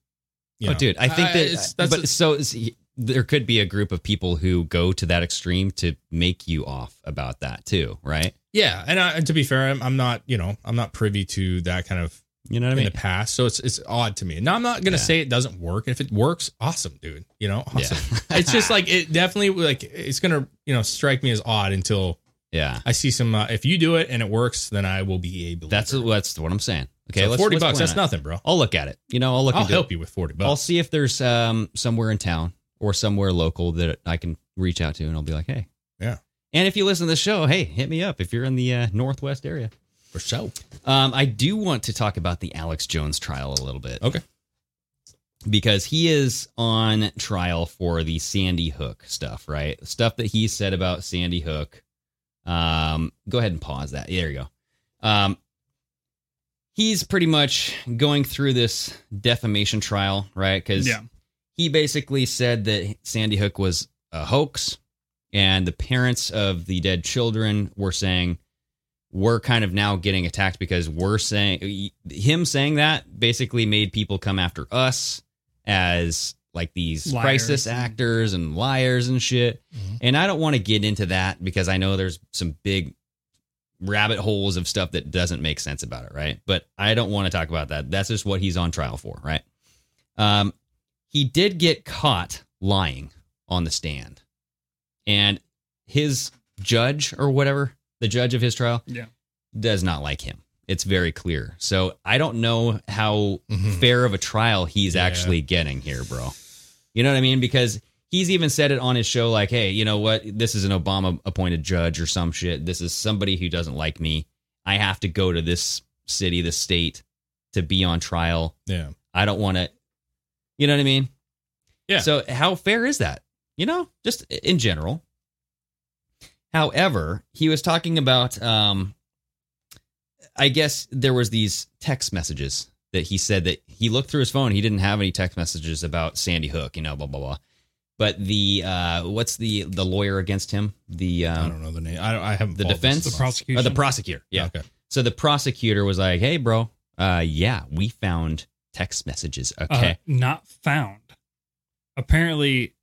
you oh, know, dude, I think uh, that. it's- that's but so is, there could be a group of people who go to that extreme to make you off about that too, right? Yeah. And, I, and to be fair, I'm, I'm not, you know, I'm not privy to that kind of You know what I in mean? the past, so it's it's odd to me. Now I'm not gonna Yeah. say it doesn't work. And if it works, awesome, dude. You know, awesome. Yeah. it's just like it definitely like it's gonna you know strike me as odd until yeah, I see some. Uh, if you do it and it works, then I will be able. that's that's what I'm saying. Okay, So let's, forty let's bucks. That's it. nothing, bro. I'll look at it. You know, I'll look. I'll help it. you with forty bucks. I'll see if there's um somewhere in town or somewhere local that I can reach out to, and I'll be like, hey, Yeah, And if you listen to the show, hey, hit me up if you're in the uh, northwest area. for sure. Um, I do want to talk about the Alex Jones trial a little bit. Okay. Because he is on trial for the Sandy Hook stuff, right? Stuff that he said about Sandy Hook. Um, go ahead and pause that. There you go. Um, he's pretty much going through this defamation trial, right? Because Yeah. he basically said that Sandy Hook was a hoax, and the parents of the dead children were saying we're kind of now getting attacked because we're saying him saying that basically made people come after us as like these Liars crisis actors and liars and shit. And I don't want to get into that because I know there's some big rabbit holes of stuff that doesn't make sense about it, right? But I don't want to talk about that. That's just what he's on trial for, right? Um, he did get caught lying on the stand, and his judge or whatever, the judge of his trial, Yeah. does not like him. It's very clear. So I don't know how Mhm. fair of a trial he's Yeah. actually getting here, bro. You know what I mean? Because he's even said it on his show, like, hey, you know what? This is an Obama appointed judge or some shit. This is somebody who doesn't like me. I have to go to this city, this state to be on trial. Yeah. I don't want to, you know what I mean? Yeah. So how fair is that? You know, just in general. However, he was talking about, um, I guess there was these text messages that he said that he looked through his phone. He didn't have any text messages about Sandy Hook, you know, blah blah blah. But the uh, what's the the lawyer against him? The I um, don't know the name. I I haven't the defense. The prosecutor, or the prosecutor. Yeah. Okay. So the prosecutor was like, "Hey, bro, uh, yeah, we found text messages. Uh, Okay." not found. Apparently,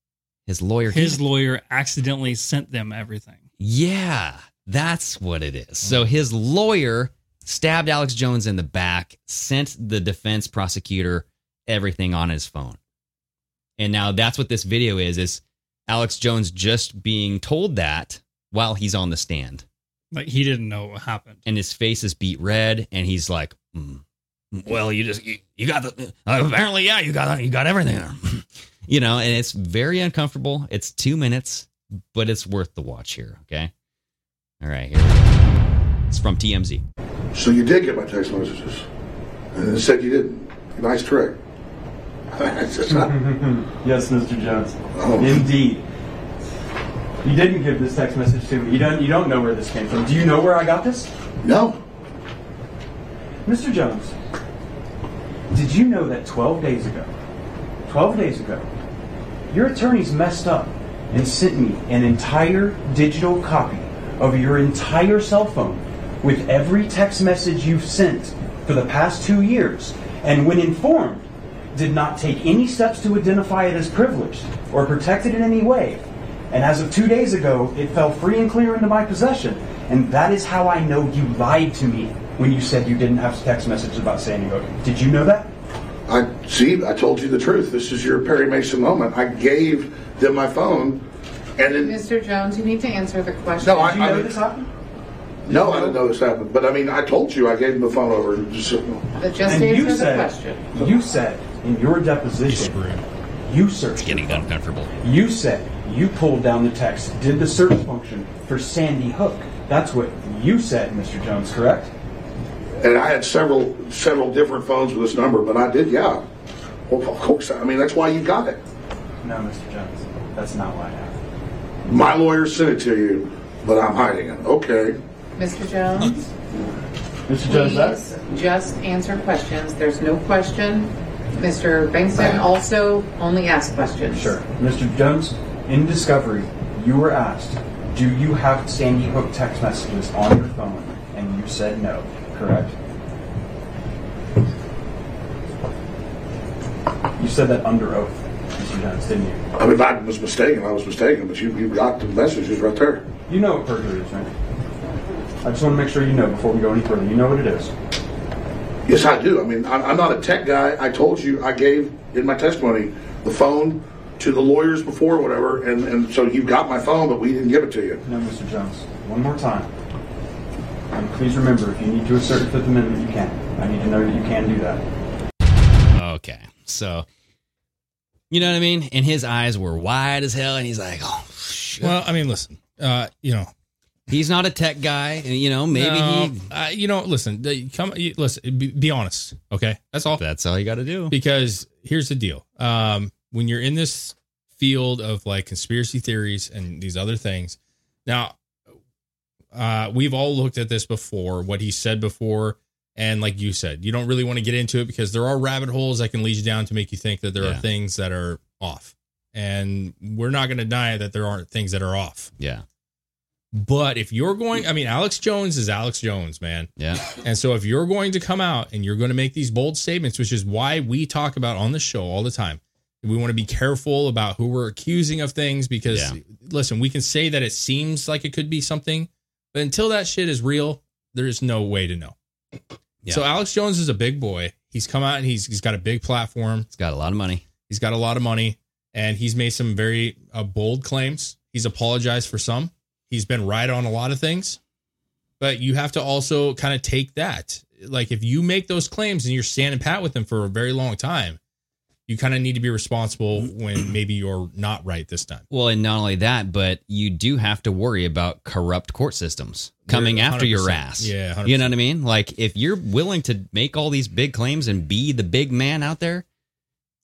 his lawyer, his lawyer accidentally sent them everything. Yeah, that's what it is. So his lawyer stabbed Alex Jones in the back, sent the defense prosecutor everything on his phone. And now that's what this video is is Alex Jones just being told that while he's on the stand. Like he didn't know what happened. And his face is beat red and he's like, "Mm, "Well, you just you, you got the uh, apparently yeah, you got you got everything there." you know, and it's very uncomfortable. It's 2 minutes, but it's worth the watch here, okay? All right, here. It's from TMZ. So you did get my text messages, and it said you didn't. Nice trick. It's just not- Yes, Mr. Jones. Oh. Indeed. You didn't give this text message to me. You don't. You don't know where this came from. Do you know where I got this? no. Mr. Jones, did you know that 12 days ago, 12 days ago, your attorneys messed up and sent me an entire digital copy of your entire cell phone with every text message you've sent for the past two years, and when informed, did not take any steps to identify it as privileged or protect it in any way. And as of two days ago, it fell free and clear into my possession. And that is how I know you lied to me when you said you didn't have text messages about Sandy Hook. Did you know that? I see. I told you the truth. This is your Perry Mason moment. I gave them my phone, and then Mr. Jones, you need to answer the question. No, I- Did you I know mean- this happened? no, I didn't know this happened. But I mean, I told you I gave them the phone over. and Just, But just and answer you the said, question. you said in your deposition, you searched. Getting uncomfortable. You said you pulled down the text, did the search function for Sandy Hook. That's what you said, Mr. Jones, correct? And I had several several different phones with this number, but I did, yeah. Well, of course. I mean, that's why you got it. No, Mr. Jones. That's not why I have. It. My lawyer sent it to you, but I'm hiding it. Okay. Mr. Jones, Mr. Jones, that please just answer questions. There's no question. Mr. Bankston also only asks questions. Sure. Mr. Jones, in discovery, you were asked, do you have Sandy Hook text messages on your phone? And you said no, correct? You said that under oath, Mr. Jones, didn't you? I mean, if I was mistaken, I was mistaken, but you, you got the messages right there. You know what perjury is, right? I just want to make sure you know before we go any further. You know what it is. Yes, I do. I mean, I'm, I'm not a tech guy. I told you, I gave in my testimony the phone to the lawyers before, or whatever, and, and so you got my phone, but we didn't give it to you. No, Mr. Jones. One more time. And please remember, if you need to assert the Fifth Amendment, you can. I need to know that you can do that. Okay. So, you know what I mean? And his eyes were wide as hell, and he's like, oh, shit. Well, I mean, listen, uh, you know, he's not a tech guy. and, You know, maybe no, he. uh, you know, listen, the- come, you- listen, be, be honest, okay? That's all. That's all you got to do. Because here's the deal: um, when you're in this field of like conspiracy theories and these other things, now, uh, we've all looked at this before. What he said before. And like you said, you don't really want to get into it because there are rabbit holes that can lead you down to make you think that there are things that are off. And we're not going to deny that there aren't things that are off. Yeah. But if you're going, I mean, Alex Jones is Alex Jones, man. Yeah. And so if you're going to come out and you're going to make these bold statements, which is why we talk about on the show all the time, we want to be careful about who we're accusing of things because, Yeah. listen, we can say that it seems like it could be something, but until that shit is real, there is no way to know. Yeah. So Alex Jones is a big boy. He's come out and he's he's got a big platform. He's got a lot of money. He's got a lot of money, and he's made some very uh, bold claims. He's apologized for some. He's been right on a lot of things, but you have to also kind of take that. Like if you make those claims and you're standing pat with them for a very long time, you kind of need to be responsible mm-hmm. when maybe you're not right this time. Well, and not only that, but you do have to worry about corrupt court systems coming They're after your 100%. ass. Yeah, You know what I mean? Like if you're willing to make all these big claims and be the big man out there,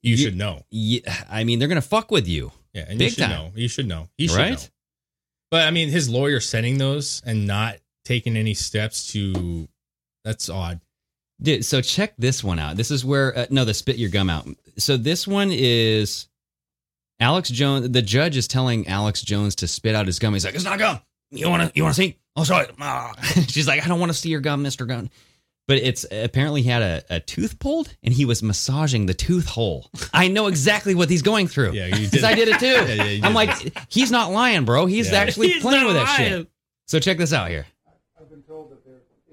You, should know. you, I mean, they're going to fuck with you. Yeah, and Big you should time. know. You should know. He should Right? know. But I mean, his lawyer sending those and not taking any steps to that's odd. Dude, so check this one out. This is where uh, no, the spit your gum out. So this one is Alex Jones. The judge is telling Alex Jones to spit out his gum. He's like, "It's not gum. You want to? You want to see? I'll show it." Ah. She's like, "I don't want to see your gum, Mister Gun." But it's apparently he had a, a tooth pulled and he was massaging the tooth hole. I know exactly what he's going through. Yeah, you did. Because I did it too. Yeah, yeah, you I'm did like, he's not lying, bro. He's Yeah. actually He's playing not with that lying. shit. So check this out here.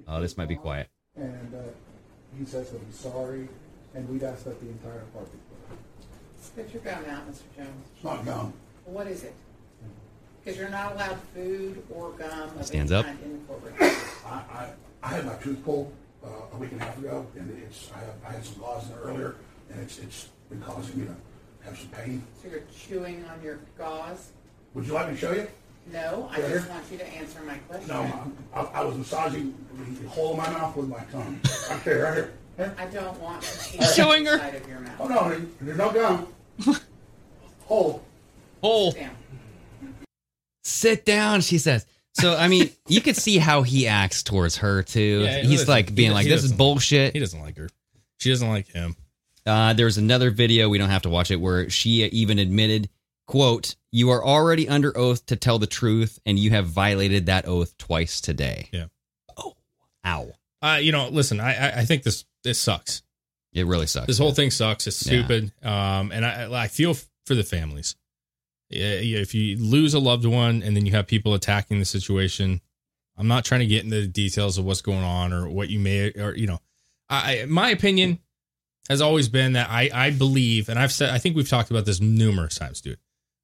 Oh, this might be quiet. And uh, he says that he's sorry, and we'd ask that the entire party. Spit your gum out, Mr. Jones. It's not gum. What is it? Because you're not allowed food or gum of Stands any up. kind in the courtroom. I, I, I had my tooth pulled uh, a week and a half ago, and it's I, have, I had some gauze in there earlier, and it's it's been causing me to have some pain. So you're chewing on your gauze? Would you like me to show you? No, I just want you to answer my question. No, I'm- I, I was massaging the hole in my mouth with my tongue. Right there, right here. Here. I don't want to see He's showing her. Side of your mouth. Oh no, there- there's no gum. hole. Hole. Down. Sit down, she says. So I mean, you could see how he acts towards her too. Yeah, He's listen, like being he- like, he "This is doesn't- bullshit." He doesn't like her. She doesn't like him. Uh, there was another video we don't have to watch it where she even admitted, "quote You are already under oath to tell the truth, and you have violated that oath twice today." Yeah. Oh, ow! Uh, you know, listen, I I, I think this this sucks. It really sucks. This whole thing sucks. It's Yeah. stupid. Um, and I I feel f- for the families. Yeah, yeah, if you lose a loved one and then you have people attacking the situation, I'm not trying to get into the details of what's going on or what you may or you know, I- my opinion has always been that I I believe and I've said I think we've talked about this numerous times, dude.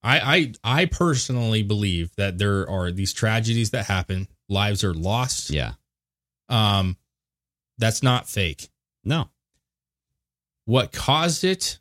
I I I personally believe that there are these tragedies that happen, lives are lost. Yeah. Um, that's not fake. No. What caused it,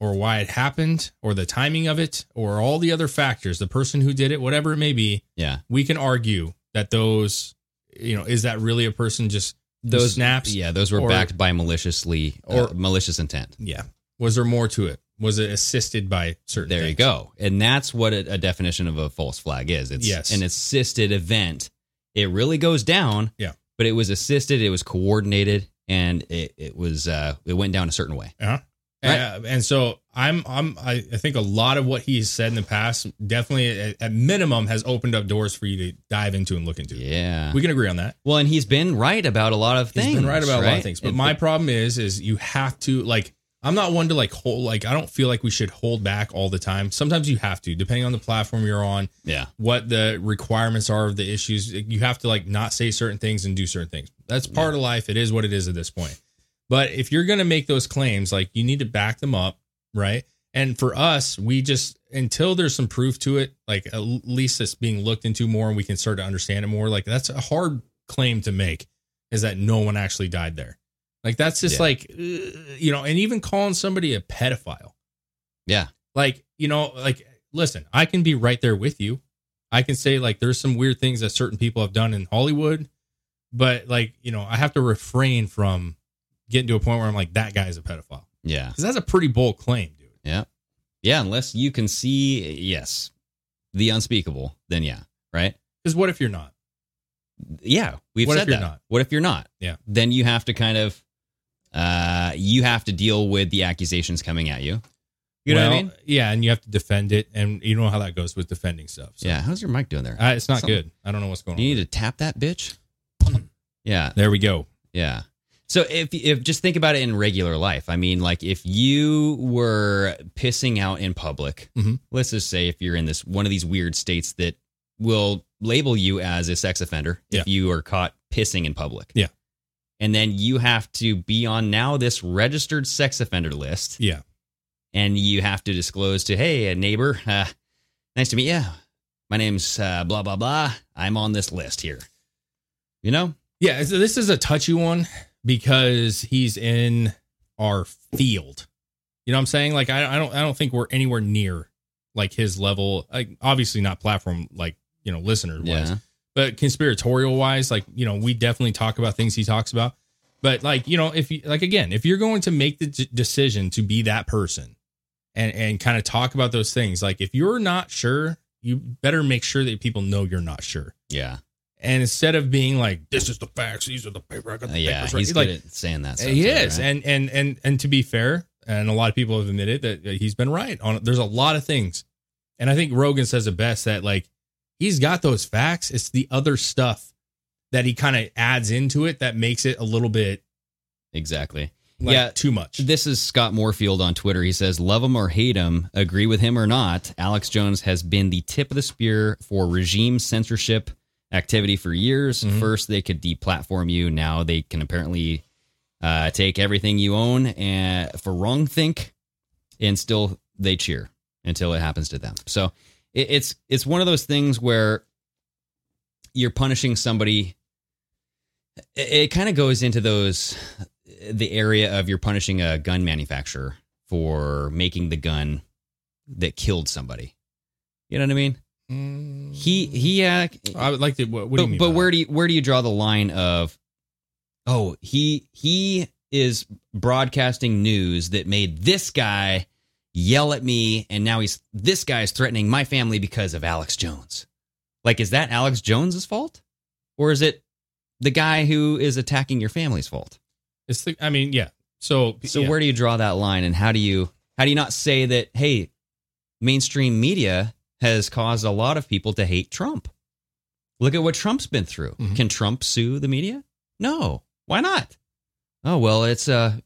or why it happened, or the timing of it, or all the other factors, the person who did it, whatever it may be, Yeah. we can argue that those, you know, is that really a person just Those snaps? Yeah, those were Or- backed by maliciously or or- malicious intent. Yeah. Was there more to it? Was it assisted by certain? There you go. And that's what a, a definition of a false flag is. It's Yes. an assisted event. It really goes down. Yeah. But it was assisted, it was coordinated, and it, it was uh it went down a certain way. Uh-huh. Right. Uh, and so I'm I'm I, think a lot of what he's said in the past definitely at, at minimum has opened up doors for you to dive into and look into. Yeah. We can agree on that. Well, and he's been right about a lot of things. He's been right about a lot of things. But And- my problem is is you have to like I'm not one to like hold like I don't feel like we should hold back all the time. Sometimes you have to, depending on the platform you're on, Yeah. what the requirements are of the issues. You have to like not say certain things and do certain things. That's part of life. It is what it is at this point. But if you're gonna make those claims, like you need to back them up, right? And for us, we just until there's some proof to it, like at least it's being looked into more and we can start to understand it more. Like that's a hard claim to make, is that no one actually died there. Like that's just Yeah. like uh, you know, and even calling somebody a pedophile. Yeah. Like, you know, like listen, I can be right there with you. I can say like there's some weird things that certain people have done in Hollywood, but like, you know, I have to refrain from getting to a point where I'm like that guy's a pedophile. Yeah. Cuz that's a pretty bold claim, dude. Yeah. Yeah, unless you can see yes, the unspeakable, then yeah, right? Cuz what if you're not? Yeah, we've What if said you're that. not? What if you're not? Yeah. Then you have to kind of uh you have to deal with the accusations coming at you. You know what I mean? Yeah, and you have to defend it and you know how that goes with defending stuff. So. Yeah, how's your mic doing there? Uh, it's not Something- good. I don't know what's going Do on. you need to tap that bitch? Yeah. There we go. Yeah. So if if just think about it in regular life, I mean, like if you were pissing out in public, Mhm. let's just say if you're in this one of these weird states that will label you as a sex offender Yeah. if you are caught pissing in public, Yeah. And then you have to be on now this registered sex offender list, Yeah. and you have to disclose to hey a neighbor, uh, nice to meet you. My name's uh, blah blah blah. I'm on this list here. You know, Yeah, so this is a touchy one because he's in our field. You know what I'm saying? Like I, I don't I don't think we're anywhere near like his level. Like obviously not platform like, you know, listeners wise. But conspiratorial wise, like, you know, we definitely talk about things he talks about. But like, you know, if you like again, if you're going to make the d- decision to be that person and and kind of talk about those things, like if you're not sure, you better make sure that people know you're not sure. yeah, And instead of being like, "This is the facts. These are the paper. I got Uh, the yeah. papers right," He's like, saying that. Stuff he too, is, right? and and and and to be fair, and a lot of people have admitted that he's been right on. There's a lot of things, and I think Rogan says it best that like he's got those facts. It's the other stuff that he kind of adds into it that makes it a little bit Exactly. like, yeah. too much. This is Scott Morefield on Twitter. He says, Love him or hate him, agree with him or not, Alex Jones has been the tip of the spear for regime censorship activity for years. Mhm. First, they could deplatform you. Now they can apparently uh, take everything you own and for wrong think, and still they cheer until it happens to them. So it, it's it's one of those things where you're punishing somebody. It, it kind of goes into those the area of you're punishing a gun manufacturer for making the gun that killed somebody. You know what I mean? He he. Uh, I would like to. What, what but do you mean? but where do you where do you draw the line of? Oh, he he is broadcasting news that made this guy yell at me, and now he's this guy's threatening my family because of Alex Jones. Like, is that Alex Jones's fault, or is it the guy who is attacking your family's fault? It's the. I mean, yeah. So So yeah. where do you draw that line, and how do you how do you not say that? Hey, mainstream media has caused a lot of people to hate Trump. Look at what Trump's been through. Mm-hmm. Can Trump sue the media? No. Why not? Oh well, it's uh,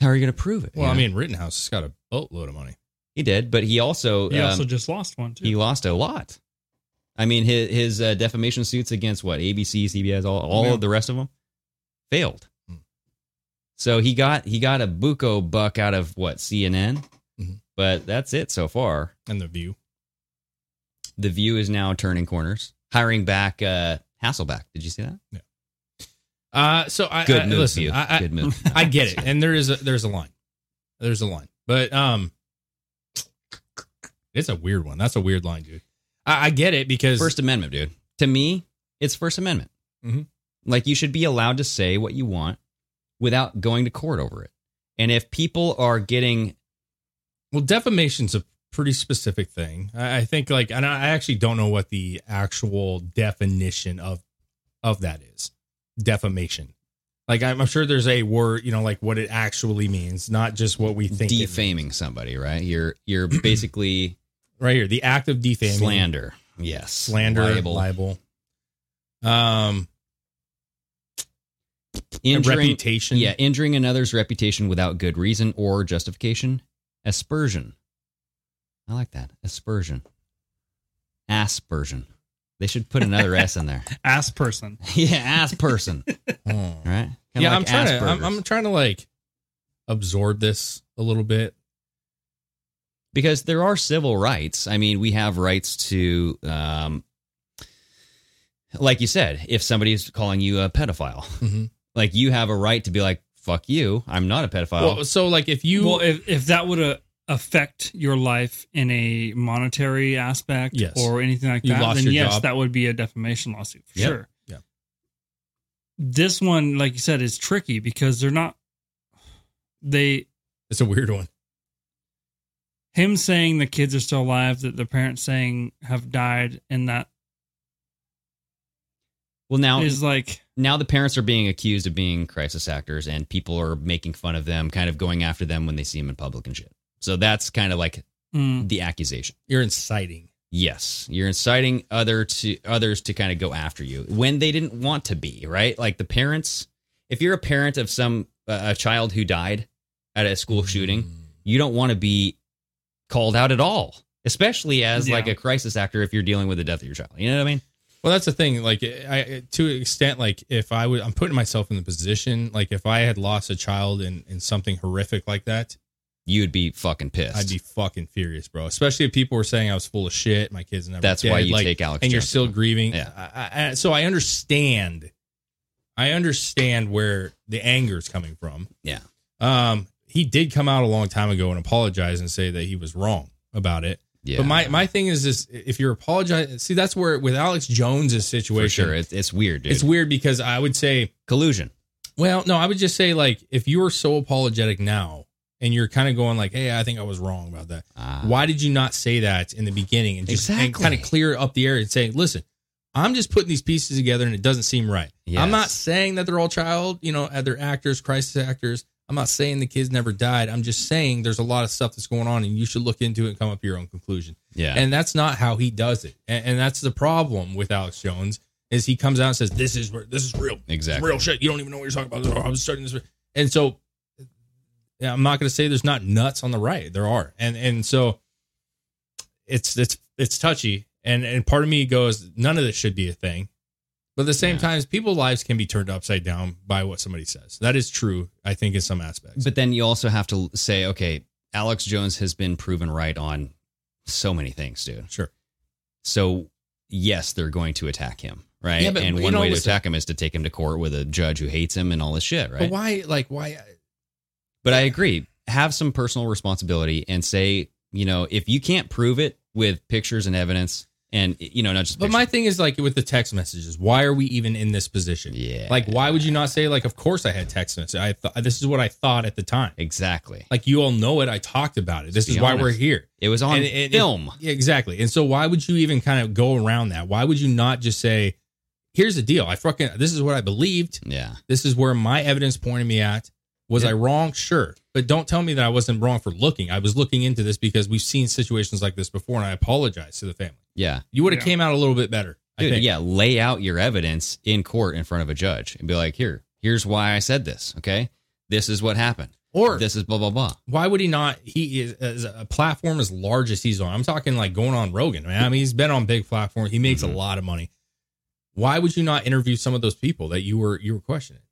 how are you going to prove it? Well, You I mean, Rittenhouse has got a boatload of money. he did, but he also He also um, just lost one too. he lost a lot. I mean, his his uh, defamation suits against what ABC, CBS, all all Yeah. of the rest of them failed. Hmm. So he got he got a buco buck out of what CNN, Mhm. but that's it so far. And the View. The View is now turning corners, hiring back uh, Hasselbeck. Did you see that? Yeah. Uh, so I Good I, move, listen. I, I, Good move. I get it, and there is a there's a line, there's a line, but um, it's a weird one. That's a weird line, dude. I, I get it because First Amendment, dude. To me, it's First Amendment. Mhm. Like you should be allowed to say what you want without going to court over it. And if people are getting Well, defamation's a pretty specific thing. I, I think like, and I actually don't know what the actual definition of of that is. Defamation. Like I'm, I'm sure there's a word, you know, like what it actually means, not just what we think. defaming somebody, right? You're you're basically right here, the act of defaming, slander. Yes, slander, Libel. libel. Um, injuring, reputation. Yeah, injuring another's reputation without good reason or justification. Aspersion. I like that. Aspersion. Aspersion. They should put another S in there. Ass person. yeah, ass person. Right? Kinda yeah, like I'm trying to. I'm, Asperger's. I'm trying to like absorb this a little bit. because there are civil rights. I mean, we have rights to, um, like you said, if somebody's calling you a pedophile, Mhm. like you have a right to be like, "Fuck you, I'm not a pedophile." Well, so like if you well, if, if that would uh, affect your life in a monetary aspect Yes. or anything like You that, then yes, job. that would be a defamation lawsuit for Yep. sure. Yeah. This one, like you said, is tricky because they're not. They it's a weird one. him saying the kids are still alive, that the parents saying have died, and that well, now is like now the parents are being accused of being crisis actors, and people are making fun of them, kind of going after them when they see them in public and shit. So that's kind of like mm, the accusation. You're inciting. Yes, you're inciting other to others to kind of go after you when they didn't want to be, right? Like the parents. If you're a parent of some uh, a child who died at a school shooting, you don't want to be called out at all, especially as Yeah. like a crisis actor if you're dealing with the death of your child. You know what I mean? Well, that's the thing. Like, I to an extent, like if I would, I'm putting myself in the position. Like, if I had lost a child in in something horrific like that, You would be fucking pissed. I'd be fucking furious, bro. Especially if people were saying I was full of shit. My kids never. That's dead, why you like, take Alex and you're still grieving. Yeah. I, I, so I understand. I understand where the anger is coming from. Yeah. Um, he did come out a long time ago and apologize and say that he was wrong about it. Yeah. But my my thing is this: if you're apologizing, see that's where with Alex Jones's For situation, sure. It's, it's weird, dude. it's weird because I would say collusion. well, no, I would just say like if you are so apologetic now and you're kind of going like, "Hey, I think I was wrong about that." Ah. Why did you not say that in the beginning and just Exactly. kind of clear up the air and say, "Listen, I'm just putting these pieces together and it doesn't seem right." Yes. I'm not saying that they're all child, you know, uh, they're actors, crisis actors. I'm not saying the kids never died. I'm just saying there's a lot of stuff that's going on and you should look into it and come up with your own conclusion. Yeah. And that's not how he does it. And, and that's the problem with Alex Jones is he comes out and says, "This is this is real, Exactly. real shit. You don't even know what you're talking about. Oh, I was studying this." And so, I'm not going to say there's not nuts on the right. There are, and and so it's it's it's touchy. And and part of me goes, none of this should be a thing. But at the same Yeah. time, people's lives can be turned upside down by what somebody says. That is true, I think, in some aspects. But then you also have to say, okay, Alex Jones has been proven right on so many things, dude. Sure. So yes, they're going to attack him, right? Yeah, but, and one know, way to attack him is to take him to court with a judge who hates him and all this shit, right? But why, like, why? But I agree. Have some personal responsibility and say, you know, if you can't prove it with pictures and evidence, and you know, not just. But pictures, my thing is like with the text messages, why are we even in this position? Yeah. Like, why would you not say like, of course I had text messages. I thought this is what I thought at the time. exactly. Like you all know it. I talked about it. This is why we're here. It was on And- and- film. Yeah, exactly. And so why would you even kind of go around that? Why would you not just say, "Here's the deal. I fucking this is what I believed. yeah. This is where my evidence pointed me at. Was Yeah. I wrong? Sure. But don't tell me that I wasn't wrong for looking. I was looking into this because we've seen situations like this before, and I apologize to the family. Yeah. You would have Yeah. came out a little bit better. I Dude, think. yeah, lay out your evidence in court in front of a judge and be like, here, here's why I said this. Okay. This is what happened. Or This is blah, blah, blah. why would he not? He is as a platform as large as he's on. I'm talking like going on Rogan, man. I mean, he's been on big platforms. He makes Mhm. a lot of money. Why would you not interview some of those people that you were you were questioning?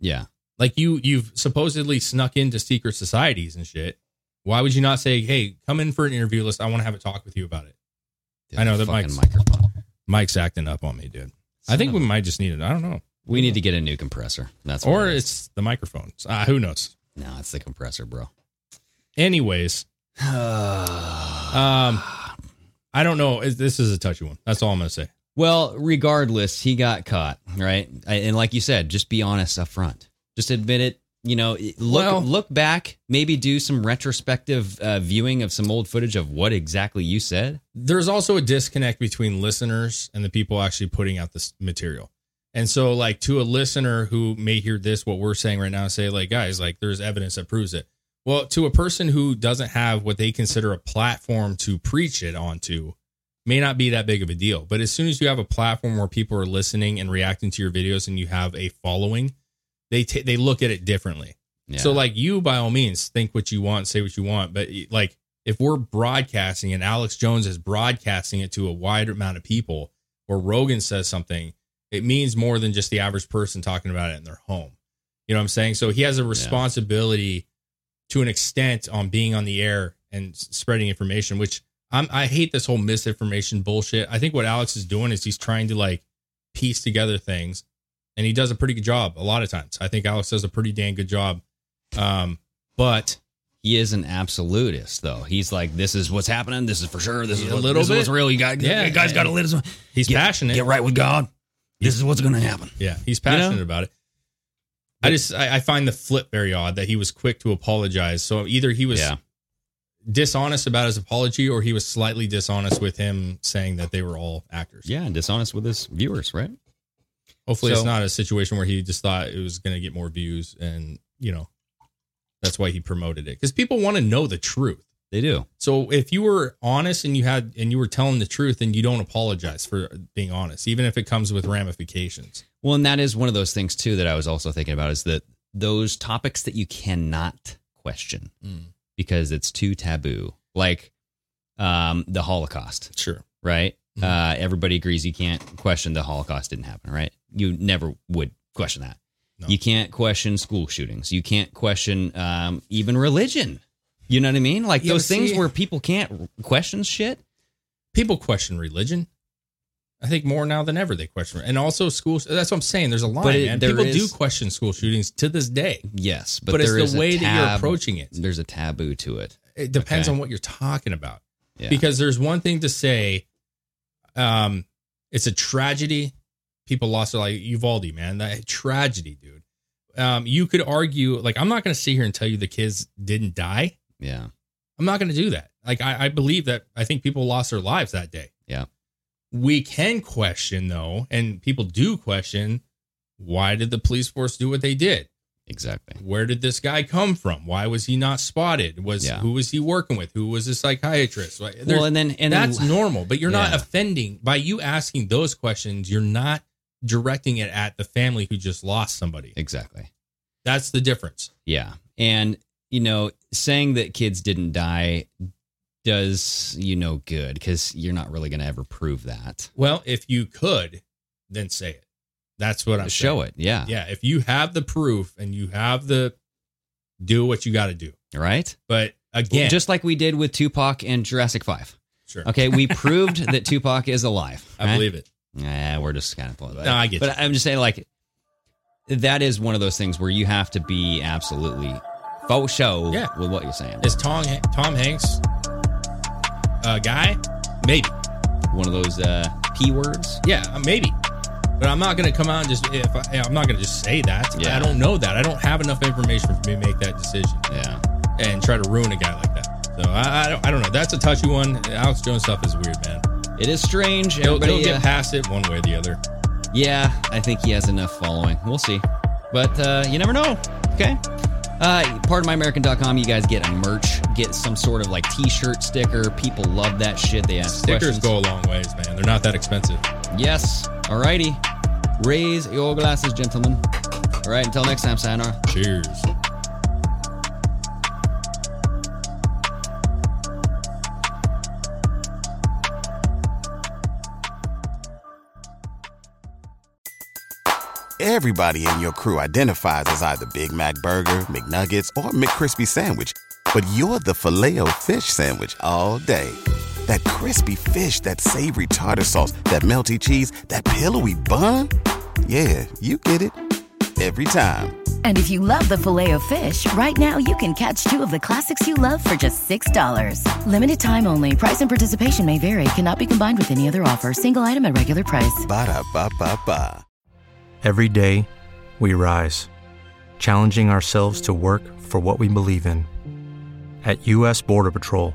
Yeah. Like you you've supposedly snuck into secret societies and shit. Why would you not say, "Hey, come in for an interview. Let's. I want to have a talk with you about it." Dude, I know that fucking Mike's- microphone. Mike's acting up on me, dude. I think we might just need it. I don't know. We need to get a new compressor. That's Or it it's the microphones. Uh, who knows? no, it's the compressor, bro. Anyways, um, I don't know. This is a touchy one. That's all I'm gonna say. Well, regardless, he got caught, right? And like you said, just be honest up front. Just admit it. you know, look Well- look back, maybe do some retrospective uh, viewing of some old footage of what exactly you said. there's also a disconnect between listeners and the people actually putting out this material. And so, like, to a listener who may hear this, what we're saying right now, say, like, guys, like, there's evidence that proves it. Well, to a person who doesn't have what they consider a platform to preach it onto, may not be that big of a deal. But as soon as you have a platform where people are listening and reacting to your videos and you have a following, they ta they look at it differently. Yeah. So like you by all means think what you want, say what you want, but like if we're broadcasting and Alex Jones is broadcasting it to a wider amount of people or Rogan says something, it means more than just the average person talking about it in their home. You know what I'm saying? So he has a responsibility to an extent on being on the air and spreading information, which I'm, I hate this whole misinformation bullshit. I think what Alex is doing is he's trying to like piece together things and he does a pretty good job a lot of times. I think Alex does a pretty damn good job. Um, but he is an absolutist, though. He's like, "This is what's happening. This is for sure. This is A what, little this is what's real. You guys, Yeah, you guys got to listen. He's Get- passionate. Get right with God. This is what's going to happen. Yeah, he's You know? passionate about it. I just I, I find the flip very odd that he was quick to apologize. So either he was Yeah. dishonest about his apology, or he was slightly dishonest with him saying that they were all actors. Yeah, and dishonest with his viewers, right? Hopefully, So- it's not a situation where he just thought it was going to get more views, and you know that's why he promoted it because people want to know the truth. They do. So if you were honest and you had and you were telling the truth, then you don't apologize for being honest, even if it comes with ramifications. Well, and that is one of those things too that I was also thinking about is that those topics that you cannot question Mm. because it's too taboo, like um, the Holocaust. Sure. Right. Uh, everybody agrees you can't question the Holocaust didn't happen. Right. You never would question that. You can't question school shootings. You can't question um, even religion. You know what I mean? Like Yeah, those things see- where people can't question shit. people question religion. I think more now than ever they question, and also school. That's what I'm saying. There's a line, it- man. People do question school shootings to this day. Yes, but, But it's the is a way that you're approaching it. There's a taboo to it. It depends Okay. on what you're talking about. Yeah. Because there's one thing to say, um, it's a tragedy. People lost their life. Uvalde, man, that tragedy, dude. Um, you could argue, like, I'm not going to sit here and tell you the kids didn't die. Yeah. I'm not going to do that. Like, I, I believe that I think people lost their lives that day. Yeah. We can question though, and people do question, why did the police force do what they did? Exactly. Where did this guy come from? Why was he not spotted? Was Yeah. who was he working with? Who was a psychiatrist? Like, Well, and then and then- that's normal, but you're not offending by you asking those questions. You're not directing it at the family who just lost somebody. Exactly. That's the difference. Yeah. And, you know, saying that kids didn't die does you no good because you're not really going to ever prove that. Well, if you could, then say it. That's what I'm Show saying. it. Yeah. Yeah. If you have the proof and you have the do what you got to do. Right? But again, Just like we did with Tupac and Jurassic 5. Sure. Okay. We proved that Tupac is alive. I believe it. Yeah, we're just kind of pulling No, I get But I'm just saying, like, that is one of those things where you have to be absolutely faux show Yeah. with what you're saying. is Tom Tom Hanks a guy? Maybe. One of those uh, P words. Yeah, uh, maybe. But I'm not going to come out and just if I, I'm not going to just say that. Yeah. I don't know that. I don't have enough information for me to make that decision. Yeah. And try to ruin a guy like that. So I, I don't I don't know. That's a touchy one. Alex Jones stuff is weird, man. It is strange. He'll, he'll get uh, past it one way or the other. Yeah, I think he has enough following. We'll see. But uh, you never know. Okay. Uh, pardonmyamerican.com, you guys get a merch, get some sort of like t-shirt sticker. People love that shit. They ask Stickers questions. go a long ways, man. They're not that expensive. Yes. Alrighty. Raise your glasses, gentlemen. All right. Until next time, sayonara. Cheers. Everybody in your crew identifies as either Big Mac Burger, McNuggets, or McCrispy Sandwich. But you're the filet fish Sandwich all day. That crispy fish, that savory tartar sauce, that melty cheese, that pillowy bun. Yeah, you get it. Every time. And if you love the filet of fish, right now you can catch two of the classics you love for just $6. Limited time only. Price and participation may vary. Cannot be combined with any other offer. Single item at regular price. Ba-da-ba-ba-ba. Every day, we rise, challenging ourselves to work for what we believe in. At U.S. Border Patrol,